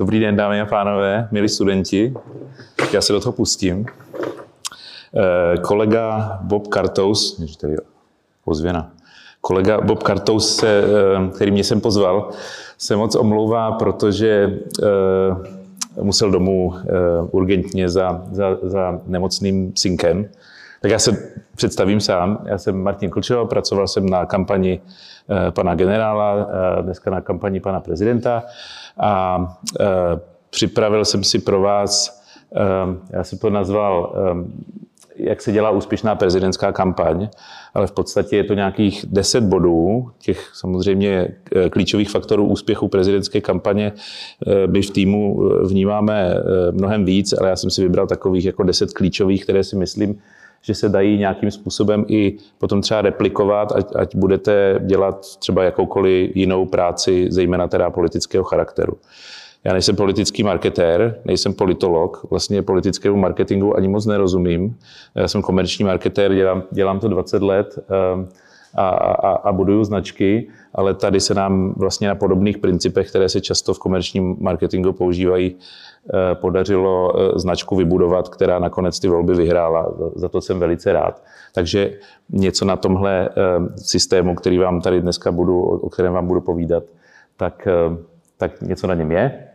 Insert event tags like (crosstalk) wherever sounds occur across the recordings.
Dobrý den, dámy a pánové, milí studenti. Já se do toho pustím. Eh, kolega Bob Kartous, tady ozvěna, kolega Bob Kartous, eh, který mě sem pozval, se moc omlouvá, protože eh, musel domů urgentně za, za, za nemocným synkem. Tak já se představím sám. Já jsem Martin Klčova, pracoval jsem na kampani pana generála, dneska na kampani pana prezidenta a připravil jsem si pro vás, já jsem to nazval jak se dělá úspěšná prezidentská kampaň, ale v podstatě je to nějakých deset bodů, těch samozřejmě eh, klíčových faktorů úspěchu prezidentské kampaně. Eh, my v týmu eh, vnímáme mnohem víc, ale já jsem si vybral takových jako deset klíčových, které si myslím, že se dají nějakým způsobem i potom třeba replikovat, ať, ať budete dělat třeba jakoukoliv jinou práci, zejména teda politického charakteru. Já nejsem politický marketér, nejsem politolog, vlastně politickému marketingu ani moc nerozumím. Já jsem komerční marketér, dělám, dělám to 20 let ehm, a, a, a buduju značky, ale tady se nám vlastně na podobných principech, které se často v komerčním marketingu používají, eh, podařilo eh, značku vybudovat, která nakonec ty volby vyhrála. Za to jsem velice rád. Takže něco na tomhle ehm, systému, který vám tady dneska budu, o kterém vám budu povídat, tak, tak něco na něm je.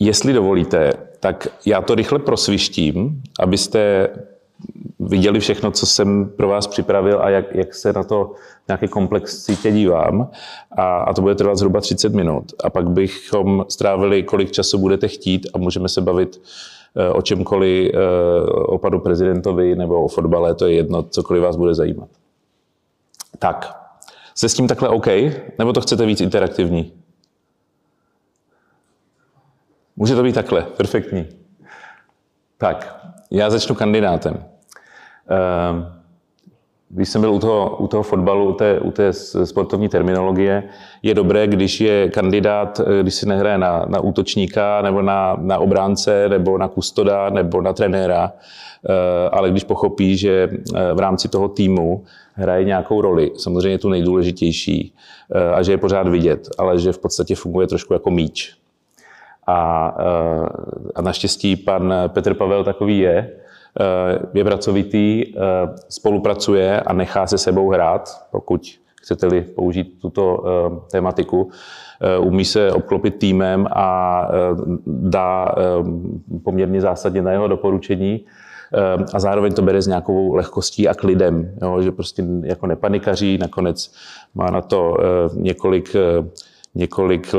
Jestli dovolíte, tak já to rychle prosvištím, abyste viděli všechno, co jsem pro vás připravil a jak, jak se na to nějaké komplexitě dívám. A, a to bude trvat zhruba 30 minut. A pak bychom strávili, kolik času budete chtít a můžeme se bavit eh, o čemkoliv, eh, o panu prezidentovi nebo o fotbale, to je jedno, cokoliv vás bude zajímat. Tak, se s tím takhle OK? Nebo to chcete víc interaktivní? Může to být takhle, perfektní. Tak, já začnu kandidátem. Ehm, když jsem byl u toho, u toho fotbalu, u té, u té sportovní terminologie, je dobré, když je kandidát, eh, když si nehraje na, na útočníka, nebo na, na obránce, nebo na kustoda, nebo na trenéra, eh, ale když pochopí, že eh, v rámci toho týmu hraje nějakou roli, samozřejmě tu nejdůležitější, a že je pořád vidět, ale že v podstatě funguje trošku jako míč. A, a naštěstí pan Petr Pavel takový je, je pracovitý, eh, spolupracuje a nechá se sebou hrát, pokud chcete-li použít tuto tématiku. Umí se obklopit týmem a dá poměrně zásadně na jeho doporučení a zároveň to bere s nějakou lehkostí a klidem, jo, že prostě jako nepanikaří, nakonec má na to několik několik, eh,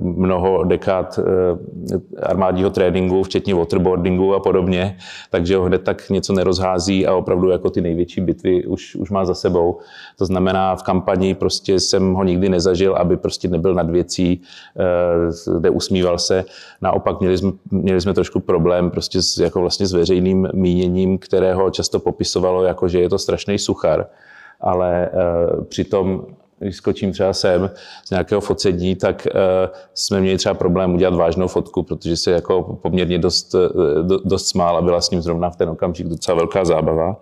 mnoho dekád eh, armádního tréninku, včetně waterboardingu a podobně, takže ho hned tak něco nerozhází a opravdu jako ty největší bitvy už, už má za sebou. To znamená, v kampani prostě jsem ho nikdy nezažil, aby prostě nebyl nad věcí, eh, kde usmíval se. Naopak měli jsme, měli jsme trošku problém prostě s, jako vlastně s veřejným míněním, kterého často popisovalo jako, že je to strašný suchar ale uh, přitom když skočím třeba sem z nějakého focení, tak uh, jsme měli třeba problém udělat vážnou fotku, protože se jako poměrně dost, uh, dost smál a byla s ním zrovna v ten okamžik docela velká zábava. Uh,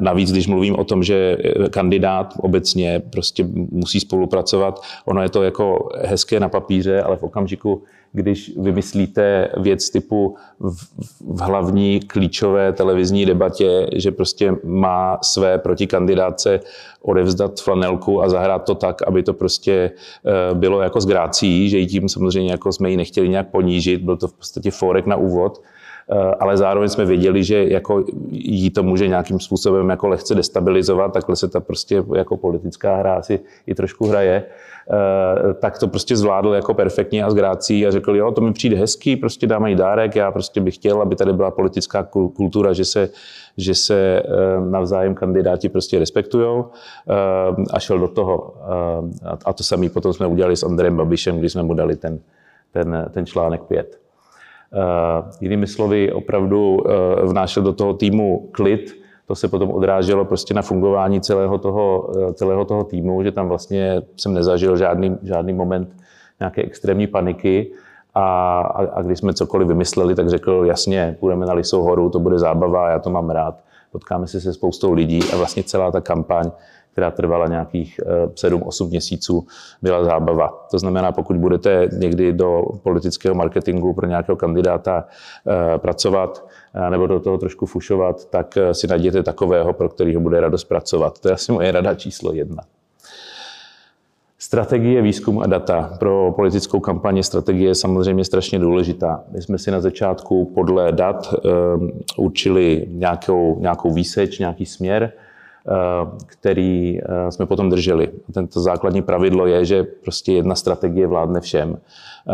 navíc, když mluvím o tom, že kandidát obecně prostě musí spolupracovat, ono je to jako hezké na papíře, ale v okamžiku, když vymyslíte věc typu v, v hlavní klíčové televizní debatě, že prostě má své protikandidátce odevzdat flanelku a zahrát to tak, aby to prostě eh, bylo jako s grácí, že jí tím samozřejmě jako jsme ji nechtěli nějak ponížit, byl to v podstatě fórek na úvod, eh, ale zároveň jsme věděli, že jako jí to může nějakým způsobem jako lehce destabilizovat, takhle se ta prostě jako politická hra asi i trošku hraje. Eh, tak to prostě zvládl jako perfektně a s grácí a řekl, jo, to mi přijde hezký, prostě dáme jí dárek, já prostě bych chtěl, aby tady byla politická kultura, že se, že se eh, navzájem kandidáti prostě respektujou eh, a šel do toho. A to samý potom jsme udělali s Andrejem Babišem, když jsme mu dali ten, ten, ten článek 5. Jinými slovy, opravdu vnášel do toho týmu klid, to se potom odráželo prostě na fungování celého toho, celého toho týmu, že tam vlastně jsem nezažil žádný, žádný moment nějaké extrémní paniky. A, a, a když jsme cokoliv vymysleli, tak řekl, jasně, půjdeme na Lisou horu, to bude zábava, já to mám rád. potkáme se se spoustou lidí a vlastně celá ta kampaň která trvala nějakých 7-8 měsíců, byla zábava. To znamená, pokud budete někdy do politického marketingu pro nějakého kandidáta pracovat, nebo do toho trošku fušovat, tak si najděte takového, pro kterého bude radost pracovat. To je asi moje rada číslo jedna. Strategie, výzkum a data. Pro politickou kampaně strategie je samozřejmě strašně důležitá. My jsme si na začátku podle dat um, určili nějakou, nějakou výseč, nějaký směr, který uh, jsme potom drželi. Tento základní pravidlo je, že prostě jedna strategie vládne všem uh,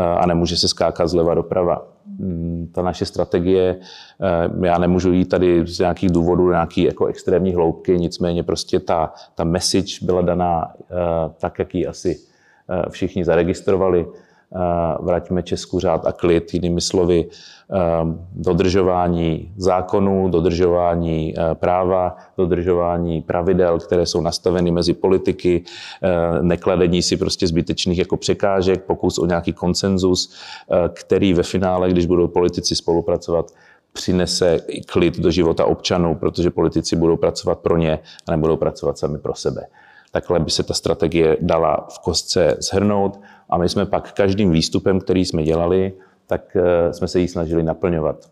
a nemůže se skákat zleva doprava. Mm, ta naše strategie, eh, já nemůžu jít tady z nějakých důvodů nějaký jako extrémní hloubky, nicméně prostě ta, ta message byla daná eh, tak, jak ji asi eh, všichni zaregistrovali. Vraťme Česku řád a klid, jinými slovy, dodržování zákonů, dodržování práva, dodržování pravidel, které jsou nastaveny mezi politiky, nekladení si prostě zbytečných jako překážek, pokus o nějaký konsenzus, který ve finále, když budou politici spolupracovat, přinese klid do života občanů, protože politici budou pracovat pro ně a nebudou pracovat sami pro sebe. Takhle by se ta strategie dala v kostce zhrnout a my jsme pak každým výstupem, který jsme dělali, tak eh, jsme se jí snažili naplňovat.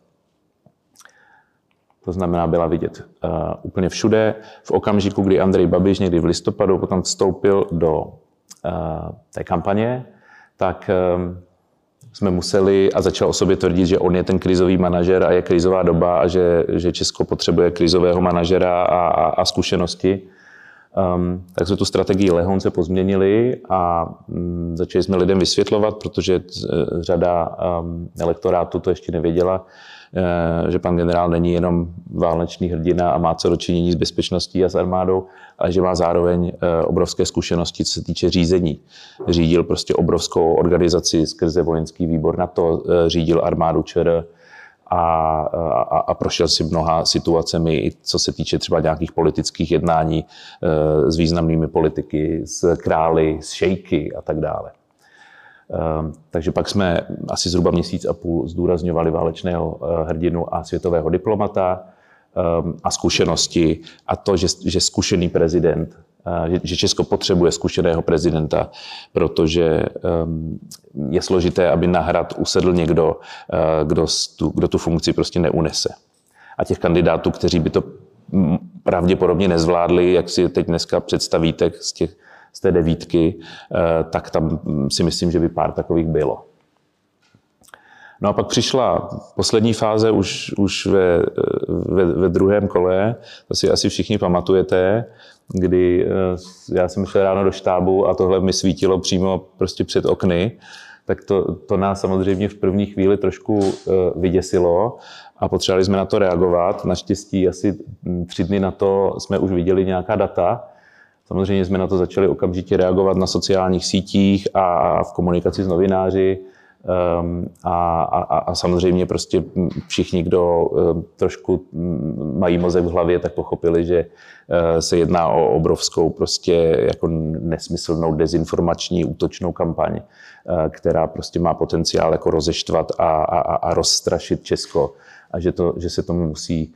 To znamená, byla vidět uh, úplně všude. V okamžiku, kdy Andrej Babiš někdy v listopadu potom vstoupil do uh, té kampaně, tak jsme museli a začal o sobě tvrdit, že on je ten krizový manažer a je krizová doba a že, že Česko potřebuje krizového manažera a, a, a zkušenosti. Um, tak jsme tu strategii lehonce pozměnili a um, začali jsme lidem vysvětlovat, protože řada um, elektorátu to ještě nevěděla, uh, že pan generál není jenom válečný hrdina a má co dočinění s bezpečností a s armádou, ale že má zároveň uh, obrovské zkušenosti, co se týče řízení. Řídil prostě obrovskou organizaci skrze vojenský výbor NATO, uh, řídil armádu ČR, a, a, a prošel si mnoha situacemi, co se týče třeba nějakých politických jednání e, s významnými politiky, s krály, s šejky a tak dále. E, takže pak jsme asi zhruba měsíc a půl zdůrazňovali válečného e, hrdinu a světového diplomata a zkušenosti a to, že, že zkušený prezident že Česko potřebuje zkušeného prezidenta, protože ehm, je složité, aby na hrad usedl někdo, eh, kdo tu, kdo tu funkci prostě neunese. A těch kandidátů, kteří by to pravděpodobně nezvládli, jak si teď dneska představíte z, těch, z té devítky, eh, tak tam si myslím, že by pár takových bylo. No a pak přišla poslední fáze už, už ve, ve, ve druhém kole, to si asi všichni pamatujete, kdy eh, já jsem šel ráno do štábu a tohle mi svítilo přímo prostě před okny, tak to, to nás samozřejmě v první chvíli trošku eh, vyděsilo a potřebovali jsme na to reagovat. Naštěstí asi tři dny na to jsme už viděli nějaká data. Samozřejmě jsme na to začali okamžitě reagovat na sociálních sítích a v komunikaci s novináři a, a, a samozřejmě prostě všichni, kdo ehm, trošku mají mozek v hlavě, tak pochopili, že eh, se jedná o obrovskou prostě jako nesmyslnou dezinformační útočnou kampaň, eh, která prostě má potenciál jako rozeštvat a, a, a rozstrašit Česko a že, to, že se tomu musí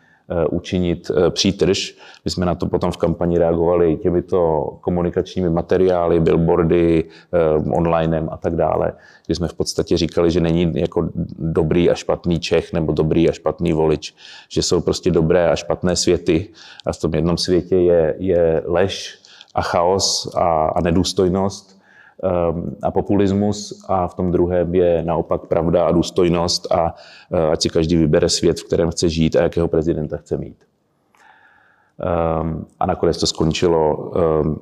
učinit eh, přítrž. My jsme na to potom v kampani reagovali těmito komunikačními materiály, billboardy, eh, onlinem a tak dále, kdy jsme v podstatě říkali, že není jako dobrý a špatný Čech nebo dobrý a špatný volič, že jsou prostě dobré a špatné světy a v tom jednom světě je, je lež a chaos a, a nedůstojnost a populismus a v tom druhém je naopak pravda a důstojnost a eh, ať si každý vybere svět, v kterém chce žít a jakého prezidenta chce mít. Ehm, a nakonec to skončilo ehm,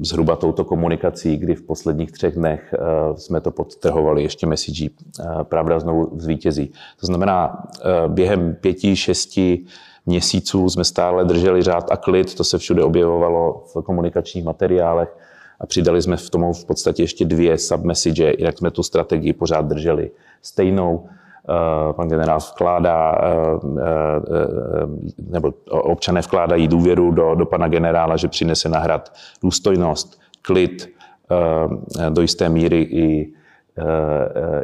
zhruba touto komunikací, kdy v posledních třech dnech eh, jsme to podtrhovali ještě message eh, Pravda znovu zvítězí. To znamená, během pěti, šesti měsíců jsme stále drželi řád a klid, to se všude objevovalo v komunikačních materiálech a přidali jsme v tomu v podstatě ještě dvě submessage, jinak jsme tu strategii pořád drželi stejnou. Eh, pan generál vkládá, eh, eh, nebo občané vkládají důvěru do, do pana generála, že přinese na hrad důstojnost, klid, do jisté míry i,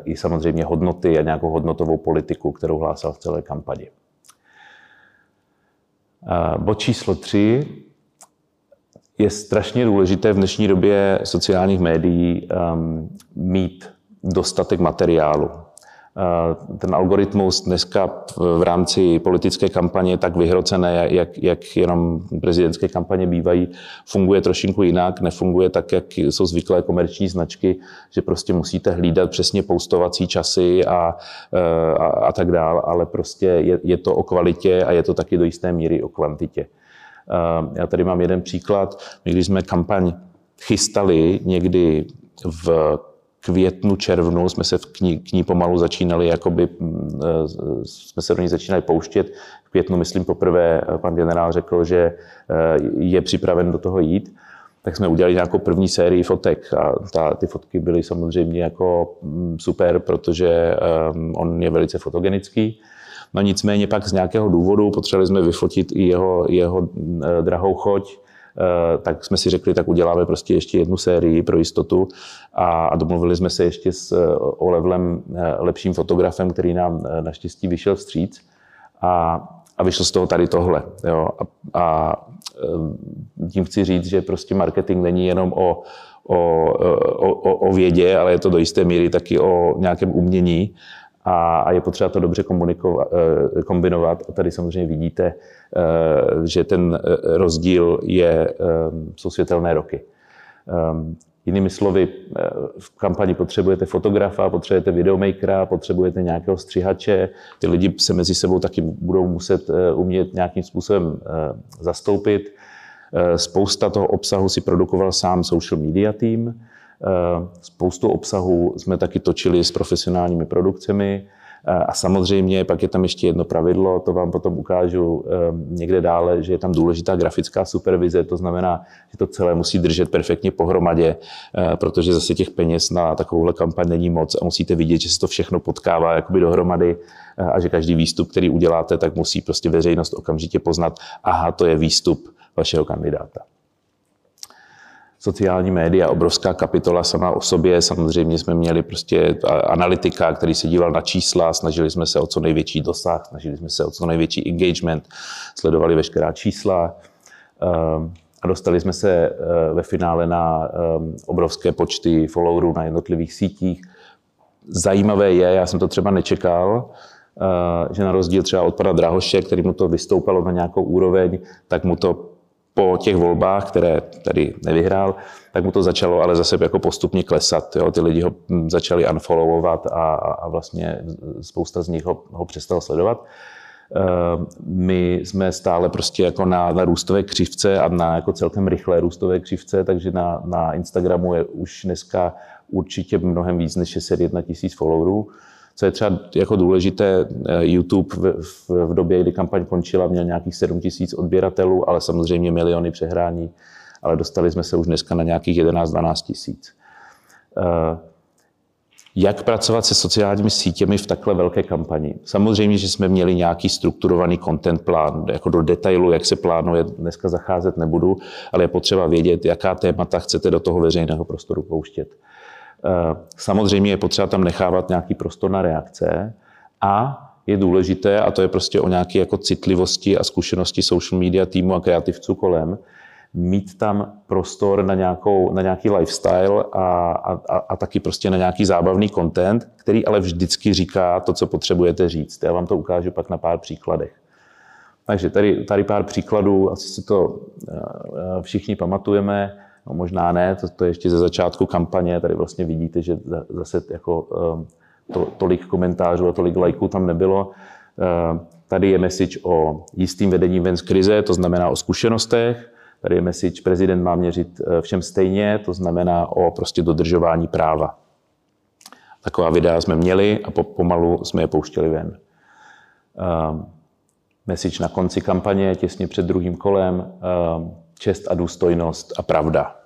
i samozřejmě hodnoty a nějakou hodnotovou politiku, kterou hlásal v celé kampani. Bod číslo tři je strašně důležité v dnešní době sociálních médií um, mít dostatek materiálu. Uh, ten algoritmus dneska v rámci politické kampaně tak vyhrocené, jak, jak jenom prezidentské kampaně bývají, funguje trošinku jinak, nefunguje tak, jak jsou zvyklé komerční značky, že prostě musíte hlídat přesně poustovací časy a, uh, a, a tak dál, ale prostě je, je to o kvalitě a je to taky do jisté míry o kvantitě. Já tady mám jeden příklad. My, když jsme kampaň chystali někdy v květnu, červnu, jsme se k ní, k ní pomalu začínali, jakoby, e, jsme se do ní začínali pouštět. V květnu, myslím, poprvé pan generál řekl, že je připraven do toho jít tak jsme udělali nějakou první sérii fotek a ta, ty fotky byly samozřejmě jako super, protože um, on je velice fotogenický. No nicméně pak z nějakého důvodu potřebovali jsme vyfotit i jeho, jeho eh, drahou choť, eh, tak jsme si řekli, tak uděláme prostě ještě jednu sérii pro jistotu a, a domluvili jsme se ještě s eh, Olevlem, lepším fotografem, který nám naštěstí vyšel vstříc a, a vyšlo z toho tady tohle. Jo. A, a tím chci říct, že prostě marketing není jenom o, o, o, o vědě, ale je to do jisté míry taky o nějakém umění a, a je potřeba to dobře eh, kombinovat. A tady samozřejmě vidíte, eh, že ten eh, rozdíl je, jsou světelné roky. Jinými slovy, v kampani potřebujete fotografa, potřebujete videomakera, potřebujete nějakého střihače. Ty lidi se mezi sebou taky budou muset umět nějakým způsobem zastoupit. Spousta toho obsahu si produkoval sám social media team. Eh, spoustu obsahu jsme taky točili s profesionálními produkcemi. Eh, a samozřejmě pak je tam ještě jedno pravidlo, to vám potom ukážu eh, někde dále, že je tam důležitá grafická supervize, to znamená, že to celé musí držet perfektně pohromadě, protože zase těch peněz na takovouhle kampaň není moc a musíte vidět, že se to všechno potkává jakoby dohromady a že každý výstup, který uděláte, tak musí prostě veřejnost okamžitě poznat, aha, to je výstup vašeho kandidáta sociální média, obrovská kapitola sama o sobě. Samozřejmě jsme měli prostě analytika, který se díval na čísla, snažili jsme se o co největší dosah, snažili jsme se o co největší engagement, sledovali veškerá čísla ehm, a dostali jsme se eh, ve finále na ehm, obrovské počty followerů na jednotlivých sítích. Zajímavé je, já jsem to třeba nečekal, eh, že na rozdíl třeba od pana Drahoše, který mu to vystoupalo na nějakou úroveň, tak mu to po těch volbách, které tady nevyhrál, tak mu to začalo ale zase jako postupně klesat. Jo? Ty lidi ho začali unfollowovat a, a vlastně spousta z nich ho, ho přestalo sledovat. Eh, my jsme stále prostě jako na, na růstové křivce a na jako celkem rychlé růstové křivce, takže na, na Instagramu je už dneska určitě mnohem víc než 601 tisíc followerů. Co je třeba jako důležité, eh, YouTube v, v, v době, kdy kampaň končila, měl nějakých 7 tisíc odběratelů, ale samozřejmě miliony přehrání, ale dostali jsme se už dneska na nějakých 11-12 tisíc. Eh, jak pracovat se sociálními sítěmi v takhle velké kampani? Samozřejmě, že jsme měli nějaký strukturovaný content plán, jako do detailu, jak se plánuje, dneska zacházet nebudu, ale je potřeba vědět, jaká témata chcete do toho veřejného prostoru pouštět. Eh, samozřejmě je potřeba tam nechávat nějaký prostor na reakce a je důležité, a to je prostě o nějaké jako citlivosti a zkušenosti social media týmu a kreativců kolem, mít tam prostor na, nějakou, na nějaký lifestyle a, a, a taky prostě na nějaký zábavný content, který ale vždycky říká to, co potřebujete říct. Já vám to ukážu pak na pár příkladech. Takže tady, tady pár příkladů, asi si to eh, eh, všichni pamatujeme. No, možná ne, to, to je ještě ze začátku kampaně, tady vlastně vidíte, že zase jako um, to, tolik komentářů a tolik lajků tam nebylo. Uh, tady je message o jistým vedením ven z krize, to znamená o zkušenostech. Tady je message, prezident má měřit uh, všem stejně, to znamená o prostě dodržování práva. Taková videa jsme měli a po, pomalu jsme je pouštěli ven. Um, message na konci kampaně, těsně před druhým kolem. Um, čest a důstojnost a pravda.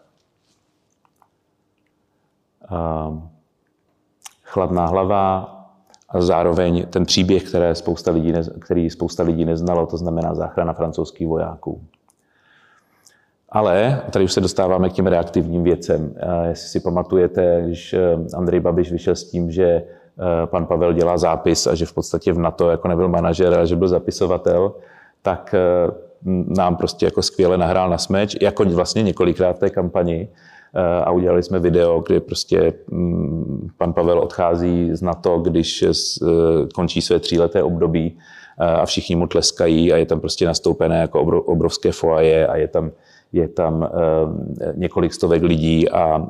chladná hlava a zároveň ten příběh, které spousta lidí ne, který spousta lidí neznalo, to znamená záchrana francouzských vojáků. Ale tady už se dostáváme k těm reaktivním věcem. Jestli si pamatujete, když eh, Andrej Babiš vyšel s tím, že pan Pavel dělá zápis a že v podstatě v NATO jako nebyl manažer, ale že byl zapisovatel, tak nám prostě jako skvěle nahrál na smeč, jako vlastně několikrát v té kampani a udělali jsme video, kde prostě mm, pan Pavel odchází z NATO, když končí své tříleté období a všichni mu tleskají a je tam prostě nastoupené jako obrovské foaje a je tam, je tam několik stovek lidí a,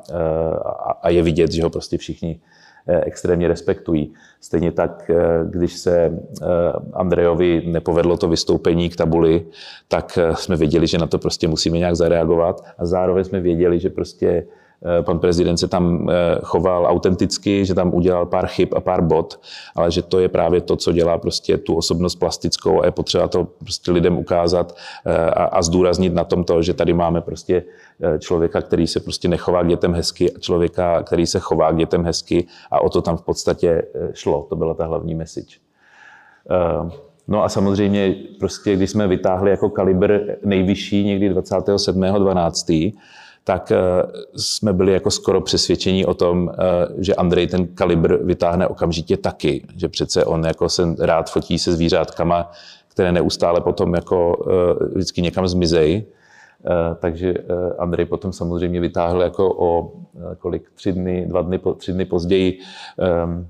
a je vidět, že ho prostě všichni Eh, extrémně respektují. Stejně tak, eh, když se eh, Andrejovi nepovedlo to vystoupení k tabuli, tak jsme věděli, že na to prostě musíme nějak zareagovat a zároveň jsme věděli, že prostě Eh, pan prezident se tam eh, choval autenticky, že tam udělal pár chyb a pár bod, ale že to je právě to, co dělá prostě tu osobnost plastickou a je potřeba to prostě lidem ukázat eh, a, a zdůraznit na tom to, že tady máme prostě člověka, který se prostě nechová k dětem hezky a člověka, který se chová k dětem hezky a o to tam v podstatě šlo. To byla ta hlavní message. No a samozřejmě, prostě, když jsme vytáhli jako kalibr nejvyšší někdy 27.12., tak eh, jsme byli jako skoro přesvědčení o tom, eh, že Andrej ten kalibr vytáhne okamžitě taky, že přece on jako se rád fotí se zvířátkama, které neustále potom jako eh, vždycky někam zmizej. Takže Andrej potom samozřejmě vytáhl jako o kolik, tři dny, dva dny, tři dny později ehm,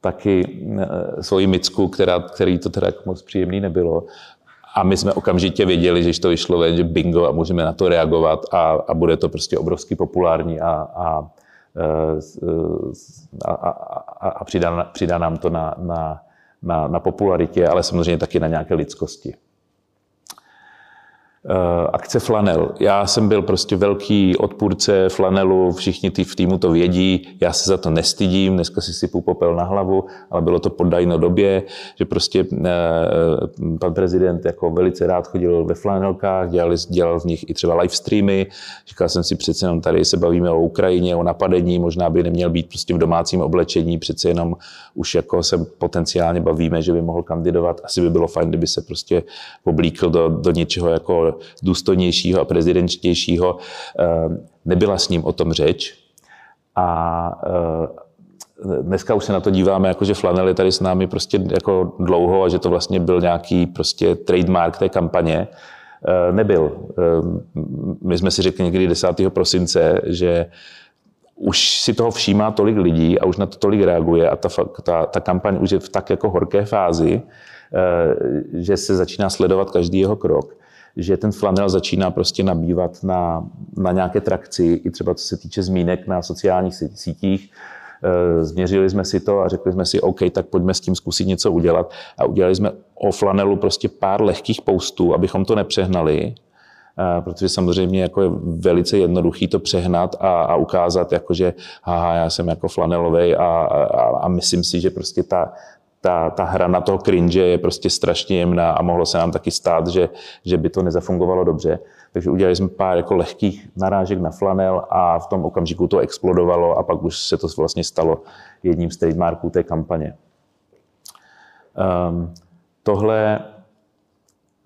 taky svoji micku, která, který to teda moc příjemný nebylo. A my jsme okamžitě věděli, že to vyšlo ven, že bingo a můžeme na to reagovat a, a bude to prostě obrovsky populární a, a, a, a, a přidá, přidá nám to na, na, na, na popularitě, ale samozřejmě taky na nějaké lidskosti. Eh, akce Flanel. Já jsem byl prostě velký odpůrce Flanelu, všichni ty v týmu to vědí, já se za to nestydím, dneska si sypu popel na hlavu, ale bylo to po Dajno době, že prostě eh, pan prezident jako velice rád chodil ve Flanelkách, dělal, dělal v nich i třeba live streamy, říkal jsem si přece jenom tady se bavíme o Ukrajině, o napadení, možná by neměl být prostě v domácím oblečení, přece jenom už jako se potenciálně bavíme, že by mohl kandidovat, asi by bylo fajn, kdyby se prostě oblíkl do, do něčeho jako důstojnějšího a prezidentštějšího. Eh, nebyla s ním o tom řeč. A eh, dneska už se na to díváme, jako že Flanel je tady s námi prostě jako dlouho a že to vlastně byl nějaký prostě trademark té kampaně. Eh, nebyl. My jsme si řekli někdy 10. prosince, že už si toho všímá tolik lidí a už na to tolik reaguje a ta, ta, ta kampaň už je v tak jako horké fázi, že se začíná sledovat každý jeho krok že ten flanel začíná prostě nabývat na, na nějaké trakci, i třeba co se týče zmínek na sociálních sítích. Eh, změřili jsme si to a řekli jsme si, OK, tak pojďme s tím zkusit něco udělat. A udělali jsme o flanelu prostě pár lehkých postů, abychom to nepřehnali, eh, protože samozřejmě jako je velice jednoduchý to přehnat a, a ukázat, jako že haha, já jsem jako flanelový a, a, a myslím si, že prostě ta, ta, ta hra na toho cringe je prostě strašně jemná a mohlo se nám taky stát, že, že by to nezafungovalo dobře. Takže udělali jsme pár jako lehkých narážek na flanel a v tom okamžiku to explodovalo a pak už se to vlastně stalo jedním z trademarků té kampaně. Um, tohle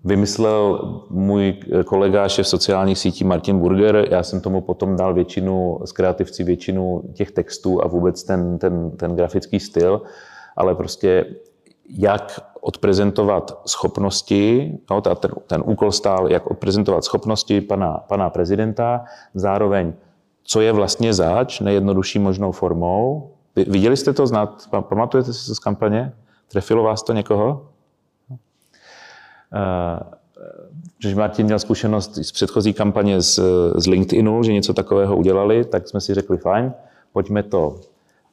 vymyslel můj kolega, šéf sociálních sítí Martin Burger. Já jsem tomu potom dal většinu, z kreativci většinu těch textů a vůbec ten, ten, ten grafický styl ale prostě jak odprezentovat schopnosti, no, ten, ten úkol stál, jak odprezentovat schopnosti pana, pana prezidenta, zároveň, co je vlastně zač, nejjednodušší možnou formou. Viděli jste to znát? Pamatujete si to z kampaně? Trefilo vás to někoho? Když Martin měl zkušenost z předchozí kampaně z, z LinkedInu, že něco takového udělali, tak jsme si řekli, fajn, pojďme to,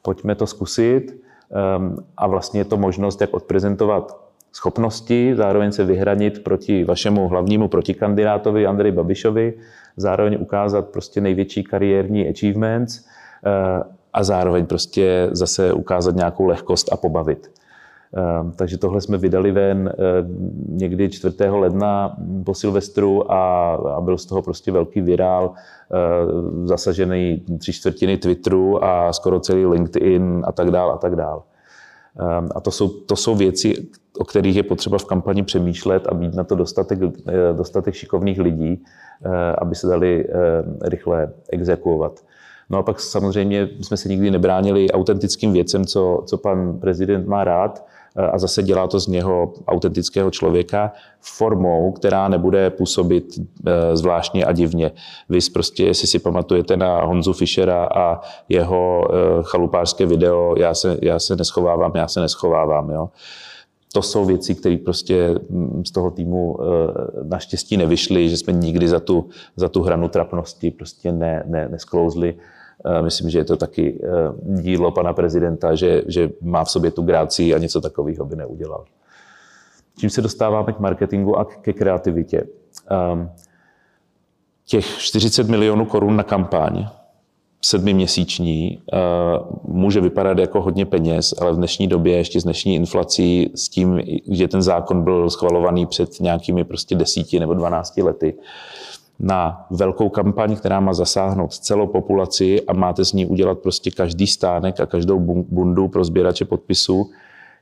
pojďme to zkusit. Ehm, a vlastně je to možnost, jak odprezentovat schopnosti, zároveň se vyhranit proti vašemu hlavnímu protikandidátovi Andrej Babišovi, zároveň ukázat prostě největší kariérní achievements eh, a zároveň prostě zase ukázat nějakou lehkost a pobavit. Ehm, takže tohle jsme vydali ven eh, někdy 4. ledna po Silvestru a, a byl z toho prostě velký virál, eh, zasažený tři čtvrtiny Twitteru a skoro celý LinkedIn a tak dál a tak dál. Ehm, a to jsou, to jsou věci, o kterých je potřeba v kampani přemýšlet a být na to dostatek, eh, dostatek šikovných lidí, aby se dali rychle exekuovat. No a pak samozřejmě jsme se nikdy nebránili autentickým věcem, co, co pan prezident má rád, a zase dělá to z něho autentického člověka formou, která nebude působit zvláštně a divně. Vy prostě, jestli si pamatujete na Honzu Fischera a jeho chalupářské video, já se, já se neschovávám, já se neschovávám. Jo? to jsou věci, které prostě mm, z toho týmu eh, naštěstí nevyšly, že jsme nikdy za tu, za tu hranu trapnosti prostě ne, ne, nesklouzli. Myslím, že je to taky eh, dílo pana prezidenta, že, že má v sobě tu grácii a něco takového by neudělal. Čím se dostáváme k marketingu a ke kreativitě. Ehm, těch 40 milionů korun na kampaň, sedmiměsíční eh, může vypadat jako hodně peněz, ale v dnešní době ještě s dnešní inflací, s tím, že ten zákon byl schvalovaný před nějakými prostě desíti nebo dvanácti lety, na velkou kampaň, která má zasáhnout celou populaci a máte z ní udělat prostě každý stánek a každou bundu pro sběrače podpisů,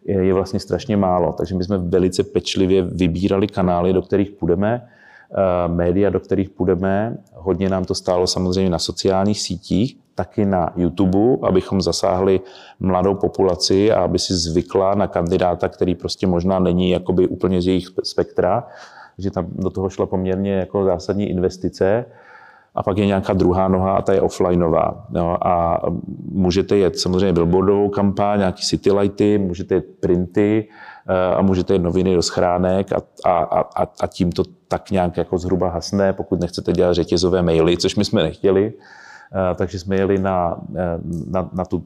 je vlastně strašně málo. Takže my jsme velice pečlivě vybírali kanály, do kterých půjdeme Eh, média, do kterých půjdeme. Hodně nám to stálo samozřejmě na sociálních sítích, taky na YouTube, abychom zasáhli mladou populaci a aby si zvykla na kandidáta, který prostě možná není jakoby úplně z jejich spektra, že tam do toho šla poměrně jako zásadní investice. A pak je nějaká druhá noha a ta je offlineová. No, a můžete jet samozřejmě billboardovou kampaň, nějaký citylighty, můžete jet printy, Eh, a můžete jít noviny do schránek a, a, a, a tím to tak nějak jako zhruba hasne, pokud nechcete dělat řetězové maily, což my jsme nechtěli. Eh, takže jsme jeli na, eh, na, na tu,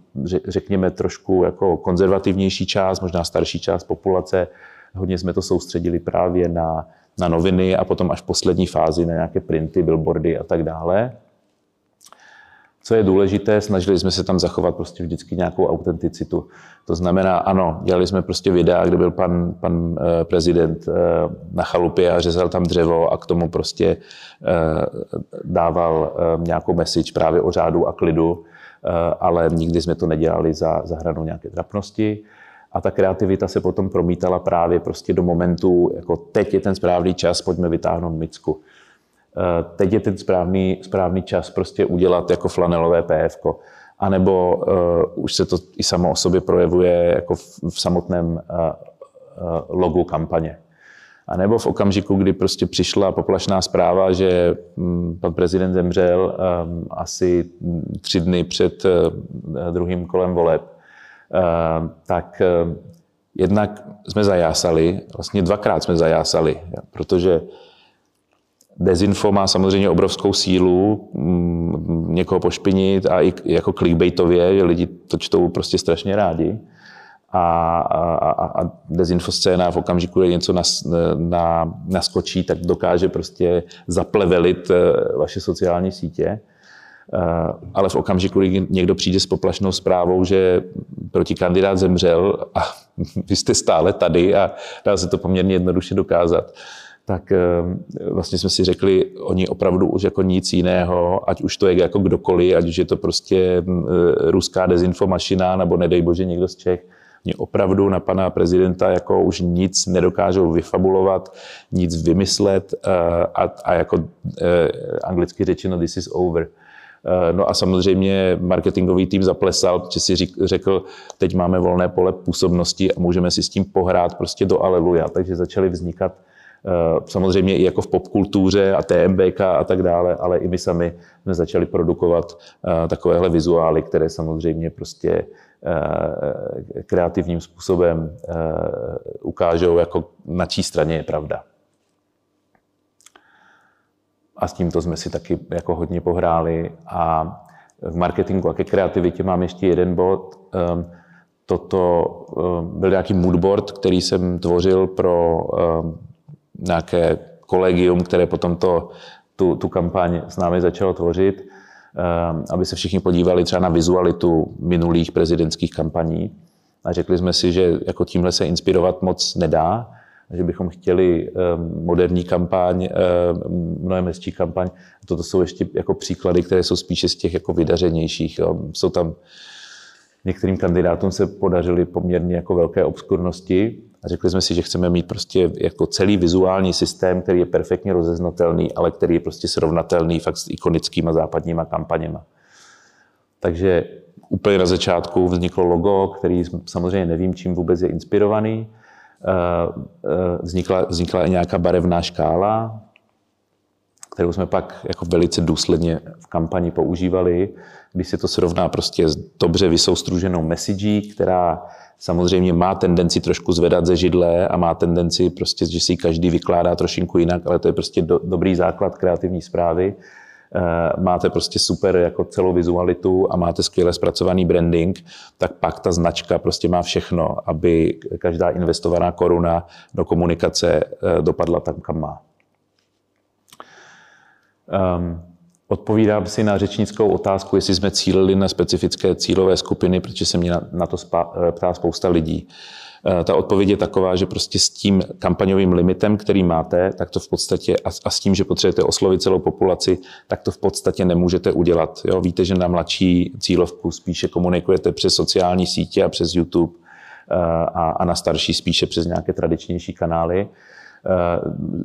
řekněme, trošku jako konzervativnější část, možná starší část populace. Hodně jsme to soustředili právě na, na noviny a potom až poslední fázi na nějaké printy, billboardy a tak dále. Co je důležité, snažili jsme se tam zachovat prostě vždycky nějakou autenticitu. To znamená, ano, dělali jsme prostě videa, kde byl pan, pan eh, prezident eh, na chalupě a řezal tam dřevo a k tomu prostě eh, dával nějakou message právě o řádu a klidu, ale nikdy jsme to nedělali za, za hranou nějaké trapnosti. A ta kreativita se potom promítala právě prostě do momentu, jako teď je ten správný čas, pojďme vytáhnout micku. Eh, teď je ten správný, správný čas prostě udělat jako flanelové PF. A nebo uh, už se to i samo o sobě projevuje jako v, v samotném uh, uh, logu kampaně. A nebo v okamžiku, kdy prostě přišla poplašná zpráva, že um, pan prezident zemřel um, asi tři dny před uh, druhým kolem voleb, tak uh, jednak jsme zajásali, vlastně dvakrát jsme zajásali, protože Dezinfo má samozřejmě obrovskou sílu mm, někoho pošpinit a i jako clickbaitově, že lidi to čtou prostě strašně rádi. A, a, a dezinfo scéna v okamžiku, kdy něco nas, na, naskočí, tak dokáže prostě zaplevelit eh, vaše sociální sítě. Eh, ale v okamžiku, kdy někdo přijde s poplašnou zprávou, že protikandidát zemřel a (laughs) vy jste stále tady a dá se to poměrně jednoduše dokázat, tak eh, vlastně jsme si řekli, oni opravdu už jako nic jiného, ať už to je jako kdokoliv, ať už je to prostě mm, eh, ruská dezinfomašina, nebo nedej bože někdo z Čech, oni opravdu na pana prezidenta jako už nic nedokážou vyfabulovat, nic vymyslet a, a jako anglicky řečeno this is over. No a samozřejmě marketingový tým zaplesal, protože si řekl, teď máme volné pole působnosti a můžeme si s tím pohrát prostě do aleluja. Takže začaly vznikat Eh, samozřejmě i jako v popkultuře a TMBK a tak dále, ale i my sami jsme začali produkovat eh, takovéhle vizuály, které samozřejmě prostě eh, kreativním způsobem ukážou, jako na čí straně je pravda. A s tímto jsme si taky jako hodně pohráli. A v marketingu a ke kreativitě mám ještě jeden bod. Toto byl nějaký moodboard, který jsem tvořil pro nějaké kolegium, které potom to, tu, tu kampaň s námi začalo tvořit, ehm, aby se všichni podívali třeba na vizualitu minulých prezidentských kampaní. A řekli jsme si, že jako tímhle se inspirovat moc nedá, že bychom chtěli ehm, moderní kampaň, ehm, mnohem hezčí kampaň. Toto jsou ještě jako příklady, které jsou spíše z těch jako vydařenějších. Jsou tam některým kandidátům se podařily poměrně jako velké obskurnosti, a řekli jsme si, že chceme mít prostě jako celý vizuální systém, který je perfektně rozeznatelný, ale který je prostě srovnatelný fakt s ikonickýma západníma kampaněma. Takže úplně na začátku vzniklo logo, který samozřejmě nevím, čím vůbec je inspirovaný. Vznikla, vznikla i nějaká barevná škála, kterou jsme pak jako velice důsledně v kampani používali, když se to srovná prostě s dobře vysoustruženou messagí, která samozřejmě má tendenci trošku zvedat ze židle a má tendenci prostě, že si každý vykládá trošinku jinak, ale to je prostě do, dobrý základ kreativní zprávy. E, máte prostě super jako celou vizualitu a máte skvěle zpracovaný branding, tak pak ta značka prostě má všechno, aby každá investovaná koruna do komunikace e, dopadla tam, kam má. Um, Odpovídám si na řečnickou otázku, jestli jsme cílili na specifické cílové skupiny, protože se mě na to eh, ptá spousta lidí. Eh, ta odpověď je taková, že prostě s tím kampaňovým limitem, který máte, tak to v podstatě a s tím, že potřebujete oslovit celou populaci, tak to v podstatě nemůžete udělat. Jo? Víte, že na mladší cílovku spíše komunikujete přes sociální sítě a přes YouTube eh, a, a na starší spíše přes nějaké tradičnější kanály.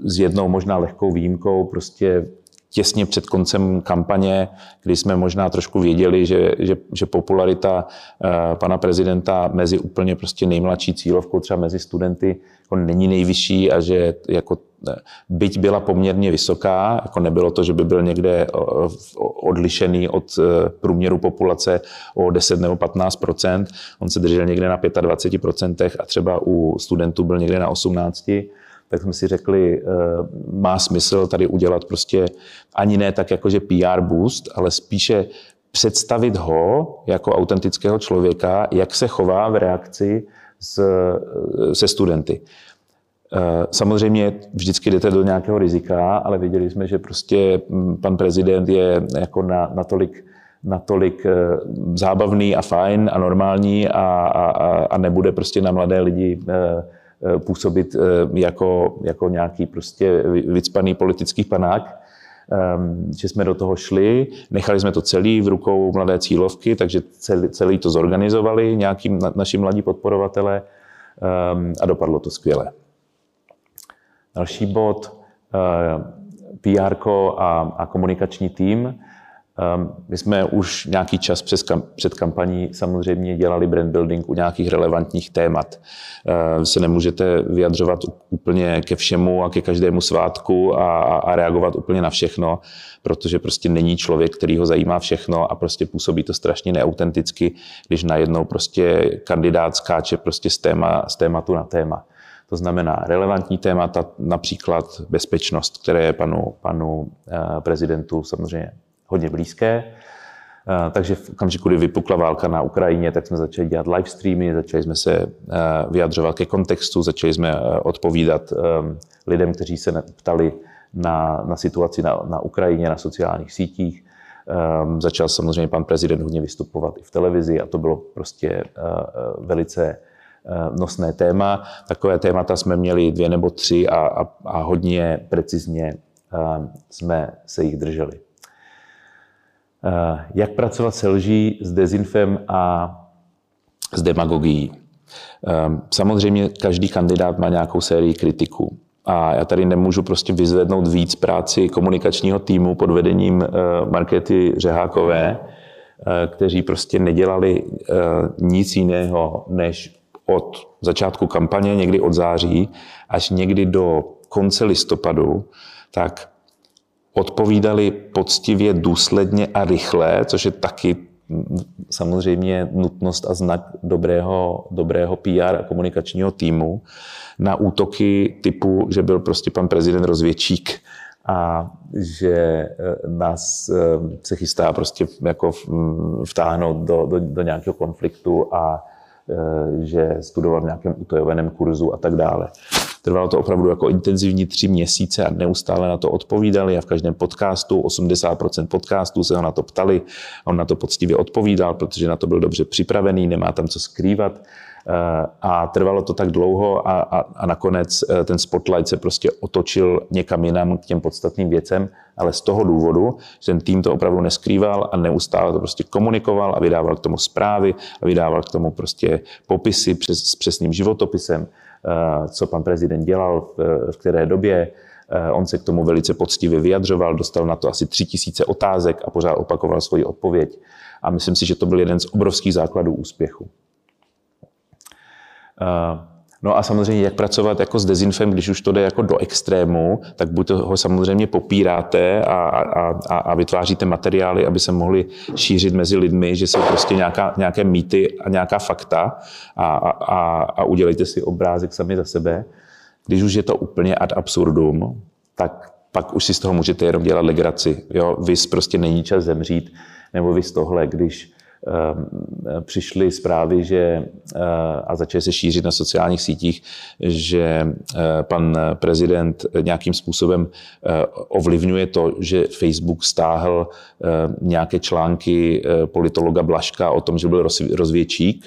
S jednou možná lehkou výjimkou, prostě těsně před koncem kampaně, kdy jsme možná trošku věděli, že, že, že popularita uh, pana prezidenta mezi úplně prostě nejmladší cílovkou, třeba mezi studenty, jako není nejvyšší a že jako eh, byť byla poměrně vysoká, jako nebylo to, že by byl někde eh, odlišený od průměru populace o 10 nebo 15% on se držel někde na 25% a třeba u studentů byl někde na 18 tak jsme si řekli, eh, má smysl tady udělat prostě ani ne tak jakože PR boost, ale spíše představit ho jako autentického člověka, jak se chová v reakci s, eh, se studenty. Eh, samozřejmě vždycky jdete do nějakého rizika, ale viděli jsme, že prostě hm, pan prezident je jako na, natolik, natolik zábavný a fajn a normální a, a, a nebude prostě na mladé lidi působit eh, jako, jako nějaký prostě vycpaný politický panák, ehm, že jsme do toho šli, nechali jsme to celý v rukou mladé cílovky, takže celý, celý to zorganizovali nějakým naši mladí podporovatele ehm, a dopadlo to skvěle. Další bod, eh, PR a, a komunikační tým. Ehm, my jsme už nějaký čas přes kam, před kampaní samozřejmě dělali brand building u nějakých relevantních témat. Ehm, se nemůžete vyjadřovat úplně ke všemu a ke každému svátku a, a reagovat úplně na všechno, protože prostě není člověk, který ho zajímá všechno a prostě působí to strašně neautenticky, když najednou prostě kandidát skáče prostě z, téma, z tématu na téma. To znamená relevantní témata, například bezpečnost, které je panu, panu eh, prezidentu samozřejmě hodně blízké. Eh, takže v okamžiku, kdy vypukla válka na Ukrajině, tak jsme začali dělat live streamy, začali jsme se eh, vyjadřovat ke kontextu, začali jsme eh, odpovídat lidem, kteří se ptali na, na situaci na, na Ukrajině, na sociálních sítích. Začal samozřejmě pan prezident hodně vystupovat i v televizi a to bylo prostě velice nosné téma. Takové témata jsme měli dvě nebo tři a, a, a hodně precizně jsme se jich drželi. Eh, jak pracovat se lží, s dezinfem a s demagogií. Ehm, samozřejmě každý kandidát má nějakou sérii kritiků. A já tady nemůžu prostě vyzvednout víc práci komunikačního týmu pod vedením eh, Markety Řehákové, eh, kteří prostě nedělali nic jiného, než od začátku kampaně, někdy od září, až někdy do konce listopadu, tak odpovídali poctivě, důsledně a rychle, což je taky samozřejmě nutnost a znak dobrého, dobrého PR a komunikačního týmu na útoky typu, že byl prostě pan prezident rozvědčík a že eh, nás eh, se chystá prostě jako vtáhnout do, do, do nějakého konfliktu a eh, že studoval v nějakém utajoveném kurzu a tak dále. Trvalo to opravdu jako intenzivní tři měsíce a neustále na to odpovídali a v každém podcastu, 80% podcastů se ho na to ptali a on na to poctivě odpovídal, protože na to byl dobře připravený, nemá tam co skrývat. Eh, a trvalo to tak dlouho a, a, a nakonec eh, ten spotlight se prostě otočil někam jinam k těm podstatným věcem, ale z toho důvodu, že ten tým to opravdu neskrýval a neustále to prostě komunikoval a vydával k tomu zprávy a vydával k tomu prostě popisy přes, s přesným životopisem, co pan prezident dělal v, které době, On se k tomu velice poctivě vyjadřoval, dostal na to asi tři tisíce otázek a pořád opakoval svoji odpověď. A myslím si, že to byl jeden z obrovských základů úspěchu. No a samozřejmě, jak pracovat jako s dezinfem, když už to jde jako do extrému, tak buď ho samozřejmě popíráte a, a, a, a vytváříte materiály, aby se mohly šířit mezi lidmi, že jsou prostě nějaká, nějaké mýty a nějaká fakta a, a, a udělejte si obrázek sami za sebe. Když už je to úplně ad absurdum, tak pak už si z toho můžete jenom dělat legraci. Jo? Vy prostě není čas zemřít, nebo vy z tohle, když přišly zprávy, že, eh, a začaly se šířit na sociálních sítích, že eh, pan prezident nějakým způsobem eh, ovlivňuje to, že Facebook stáhl nějaké články politologa Blaška o tom, že byl rozvědčík,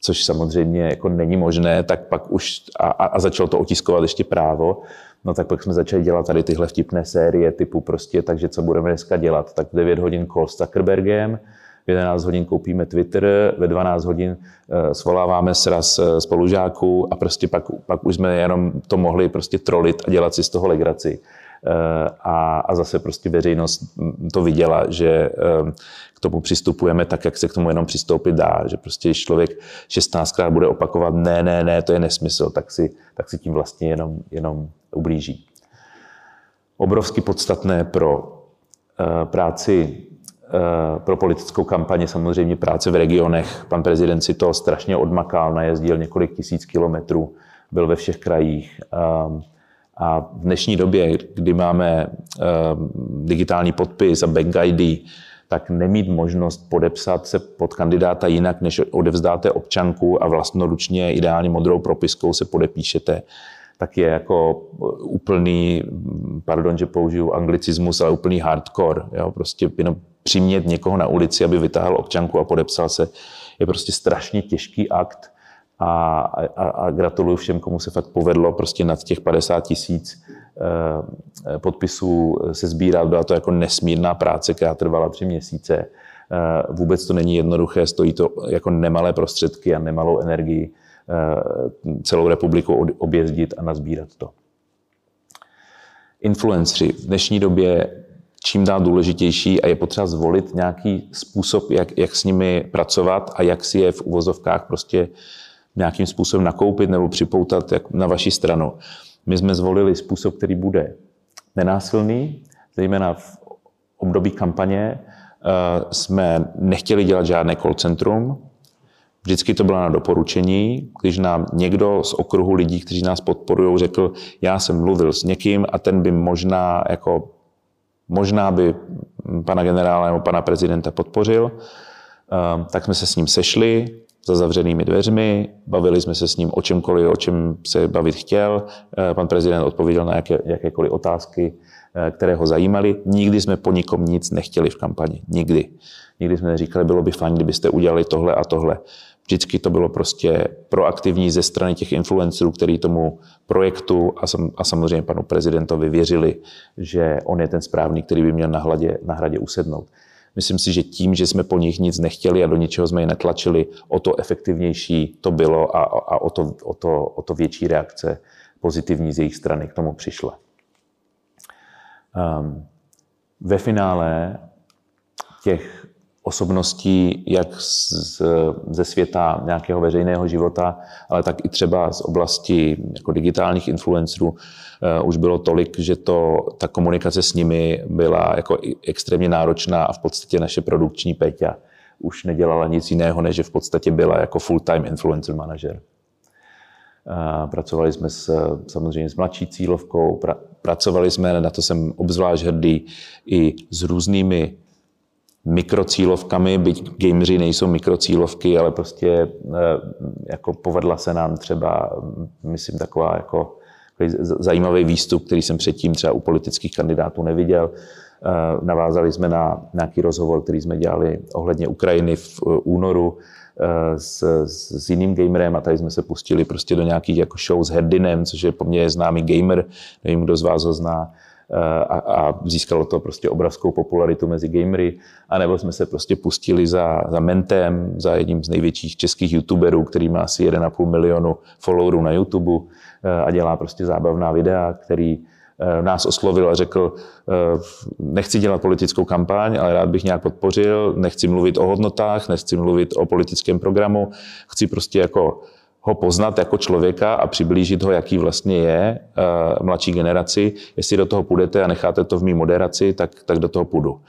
což samozřejmě jako není možné, tak pak už a, a začalo to otiskovat ještě právo, no tak pak jsme začali dělat tady tyhle vtipné série typu prostě, takže co budeme dneska dělat, tak 9 hodin call s Zuckerbergem, v 11 hodin koupíme Twitter, ve 12 hodin eh, svoláváme sraz eh, spolužáků a prostě pak, pak už jsme jenom to mohli prostě trolit a dělat si z toho legraci. Eh, a, a zase prostě veřejnost to viděla, že k tomu přistupujeme tak, jak se k tomu jenom přistoupit dá, že prostě když člověk 16krát bude opakovat ne, ne, ne, to je nesmysl, tak si, tak si tím vlastně jenom, jenom ublíží. Obrovsky podstatné pro práci pro politickou kampaně samozřejmě práce v regionech. Pan prezident si to strašně odmakal, najezdil několik tisíc kilometrů, byl ve všech krajích. Ehm, a v dnešní době, kdy máme ehm, digitální podpis a bank ID, tak nemít možnost podepsat se pod kandidáta jinak, než odevzdáte občanku a vlastnoručně ideálně modrou propiskou se podepíšete, tak je jako úplný, pardon, že použiju anglicismus, ale úplný hardcore. Jo? Prostě jenom přimět někoho na ulici, aby vytáhl občanku a podepsal se, je prostě strašně těžký akt a, a, a gratuluju všem, komu se fakt povedlo prostě nad těch 50 tisíc eh, podpisů se sbírat. Byla to jako nesmírná práce, která trvala tři měsíce. Eh, vůbec to není jednoduché, stojí to jako nemalé prostředky a nemalou energii eh, celou republiku objezdit a nazbírat to. Influenceri v dnešní době čím dál důležitější a je potřeba zvolit nějaký způsob, jak, jak s nimi pracovat a jak si je v uvozovkách prostě nějakým způsobem nakoupit nebo připoutat jak na vaši stranu. My jsme zvolili způsob, který bude nenásilný, zejména v období kampaně eh, jsme nechtěli dělat žádné call centrum. Vždycky to bylo na doporučení, když nám někdo z okruhu lidí, kteří nás podporují, řekl, já jsem mluvil s někým a ten by možná jako možná by pana generála nebo pana prezidenta podpořil, ehm, tak jsme se s ním sešli za zavřenými dveřmi, bavili jsme se s ním o čemkoliv, o čem se bavit chtěl. Ehm, pan prezident odpověděl na jaké, jakékoliv otázky, ehm, které ho zajímaly. Nikdy jsme po nikom nic nechtěli v kampani. Nikdy. Nikdy jsme neříkali, bylo by fajn, kdybyste udělali tohle a tohle. Vždycky to bylo prostě proaktivní ze strany těch influencerů, který tomu projektu a, sam, a samozřejmě panu prezidentovi věřili, že on je ten správný, který by měl na, hladě, na hradě usednout. Myslím si, že tím, že jsme po nich nic nechtěli a do ničeho jsme je netlačili, o to efektivnější to bylo a, a o, to, o, to, o to větší reakce pozitivní z jejich strany k tomu přišla. Um, ve finále těch osobností, jak z, ze světa nějakého veřejného života, ale tak i třeba z oblasti jako digitálních influencerů, uh, už bylo tolik, že to, ta komunikace s nimi byla jako extrémně náročná a v podstatě naše produkční Peťa už nedělala nic jiného, než že v podstatě byla jako full-time influencer manažer. Uh, pracovali jsme s, samozřejmě s mladší cílovkou, pra, pracovali jsme, na to jsem obzvlášť hrdý, i s různými mikrocílovkami, byť gameři nejsou mikrocílovky, ale prostě eh, jako povedla se nám třeba, myslím, taková jako zajímavý výstup, který jsem předtím třeba u politických kandidátů neviděl. Eh, navázali jsme na nějaký rozhovor, který jsme dělali ohledně Ukrajiny v eh, únoru s, s jiným gamerem a tady jsme se pustili prostě do nějakých jako show s Herdinem, což je po mně známý gamer, nevím, kdo z vás ho zná, a, a získalo to prostě obrovskou popularitu mezi gamery, anebo jsme se prostě pustili za, za Mentem, za jedním z největších českých youtuberů, který má asi 1,5 milionu followerů na YouTube e, a dělá prostě zábavná videa, který nás oslovil a řekl, nechci dělat politickou kampaň, ale rád bych nějak podpořil, nechci mluvit o hodnotách, nechci mluvit o politickém programu, chci prostě jako ho poznat jako člověka a přiblížit ho, jaký vlastně je mladší generaci. Jestli do toho půjdete a necháte to v mý moderaci, tak, tak do toho půjdu.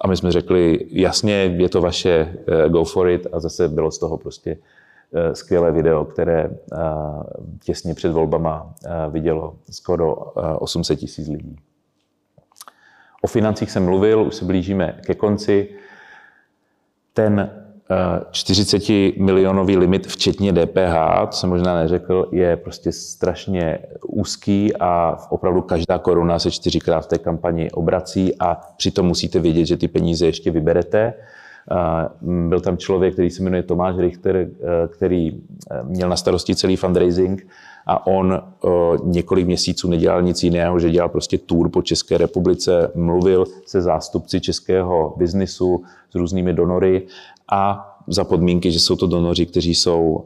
A my jsme řekli, jasně, je to vaše, go for it. A zase bylo z toho prostě Eh, skvělé video, které eh, těsně před volbama eh, vidělo skoro 800 tisíc lidí. O financích jsem mluvil, už se blížíme ke konci. Ten 40 milionový limit, včetně DPH, to jsem možná neřekl, je prostě strašně úzký a opravdu každá koruna se čtyřikrát v té kampani obrací a přitom musíte vědět, že ty peníze ještě vyberete. Byl tam člověk, který se jmenuje Tomáš Richter, eh, který eh, měl na starosti celý fundraising a on eh, několik měsíců nedělal nic jiného, že dělal prostě tour po České republice, mluvil se zástupci českého biznisu, s různými donory a za podmínky, že jsou to donoři, kteří jsou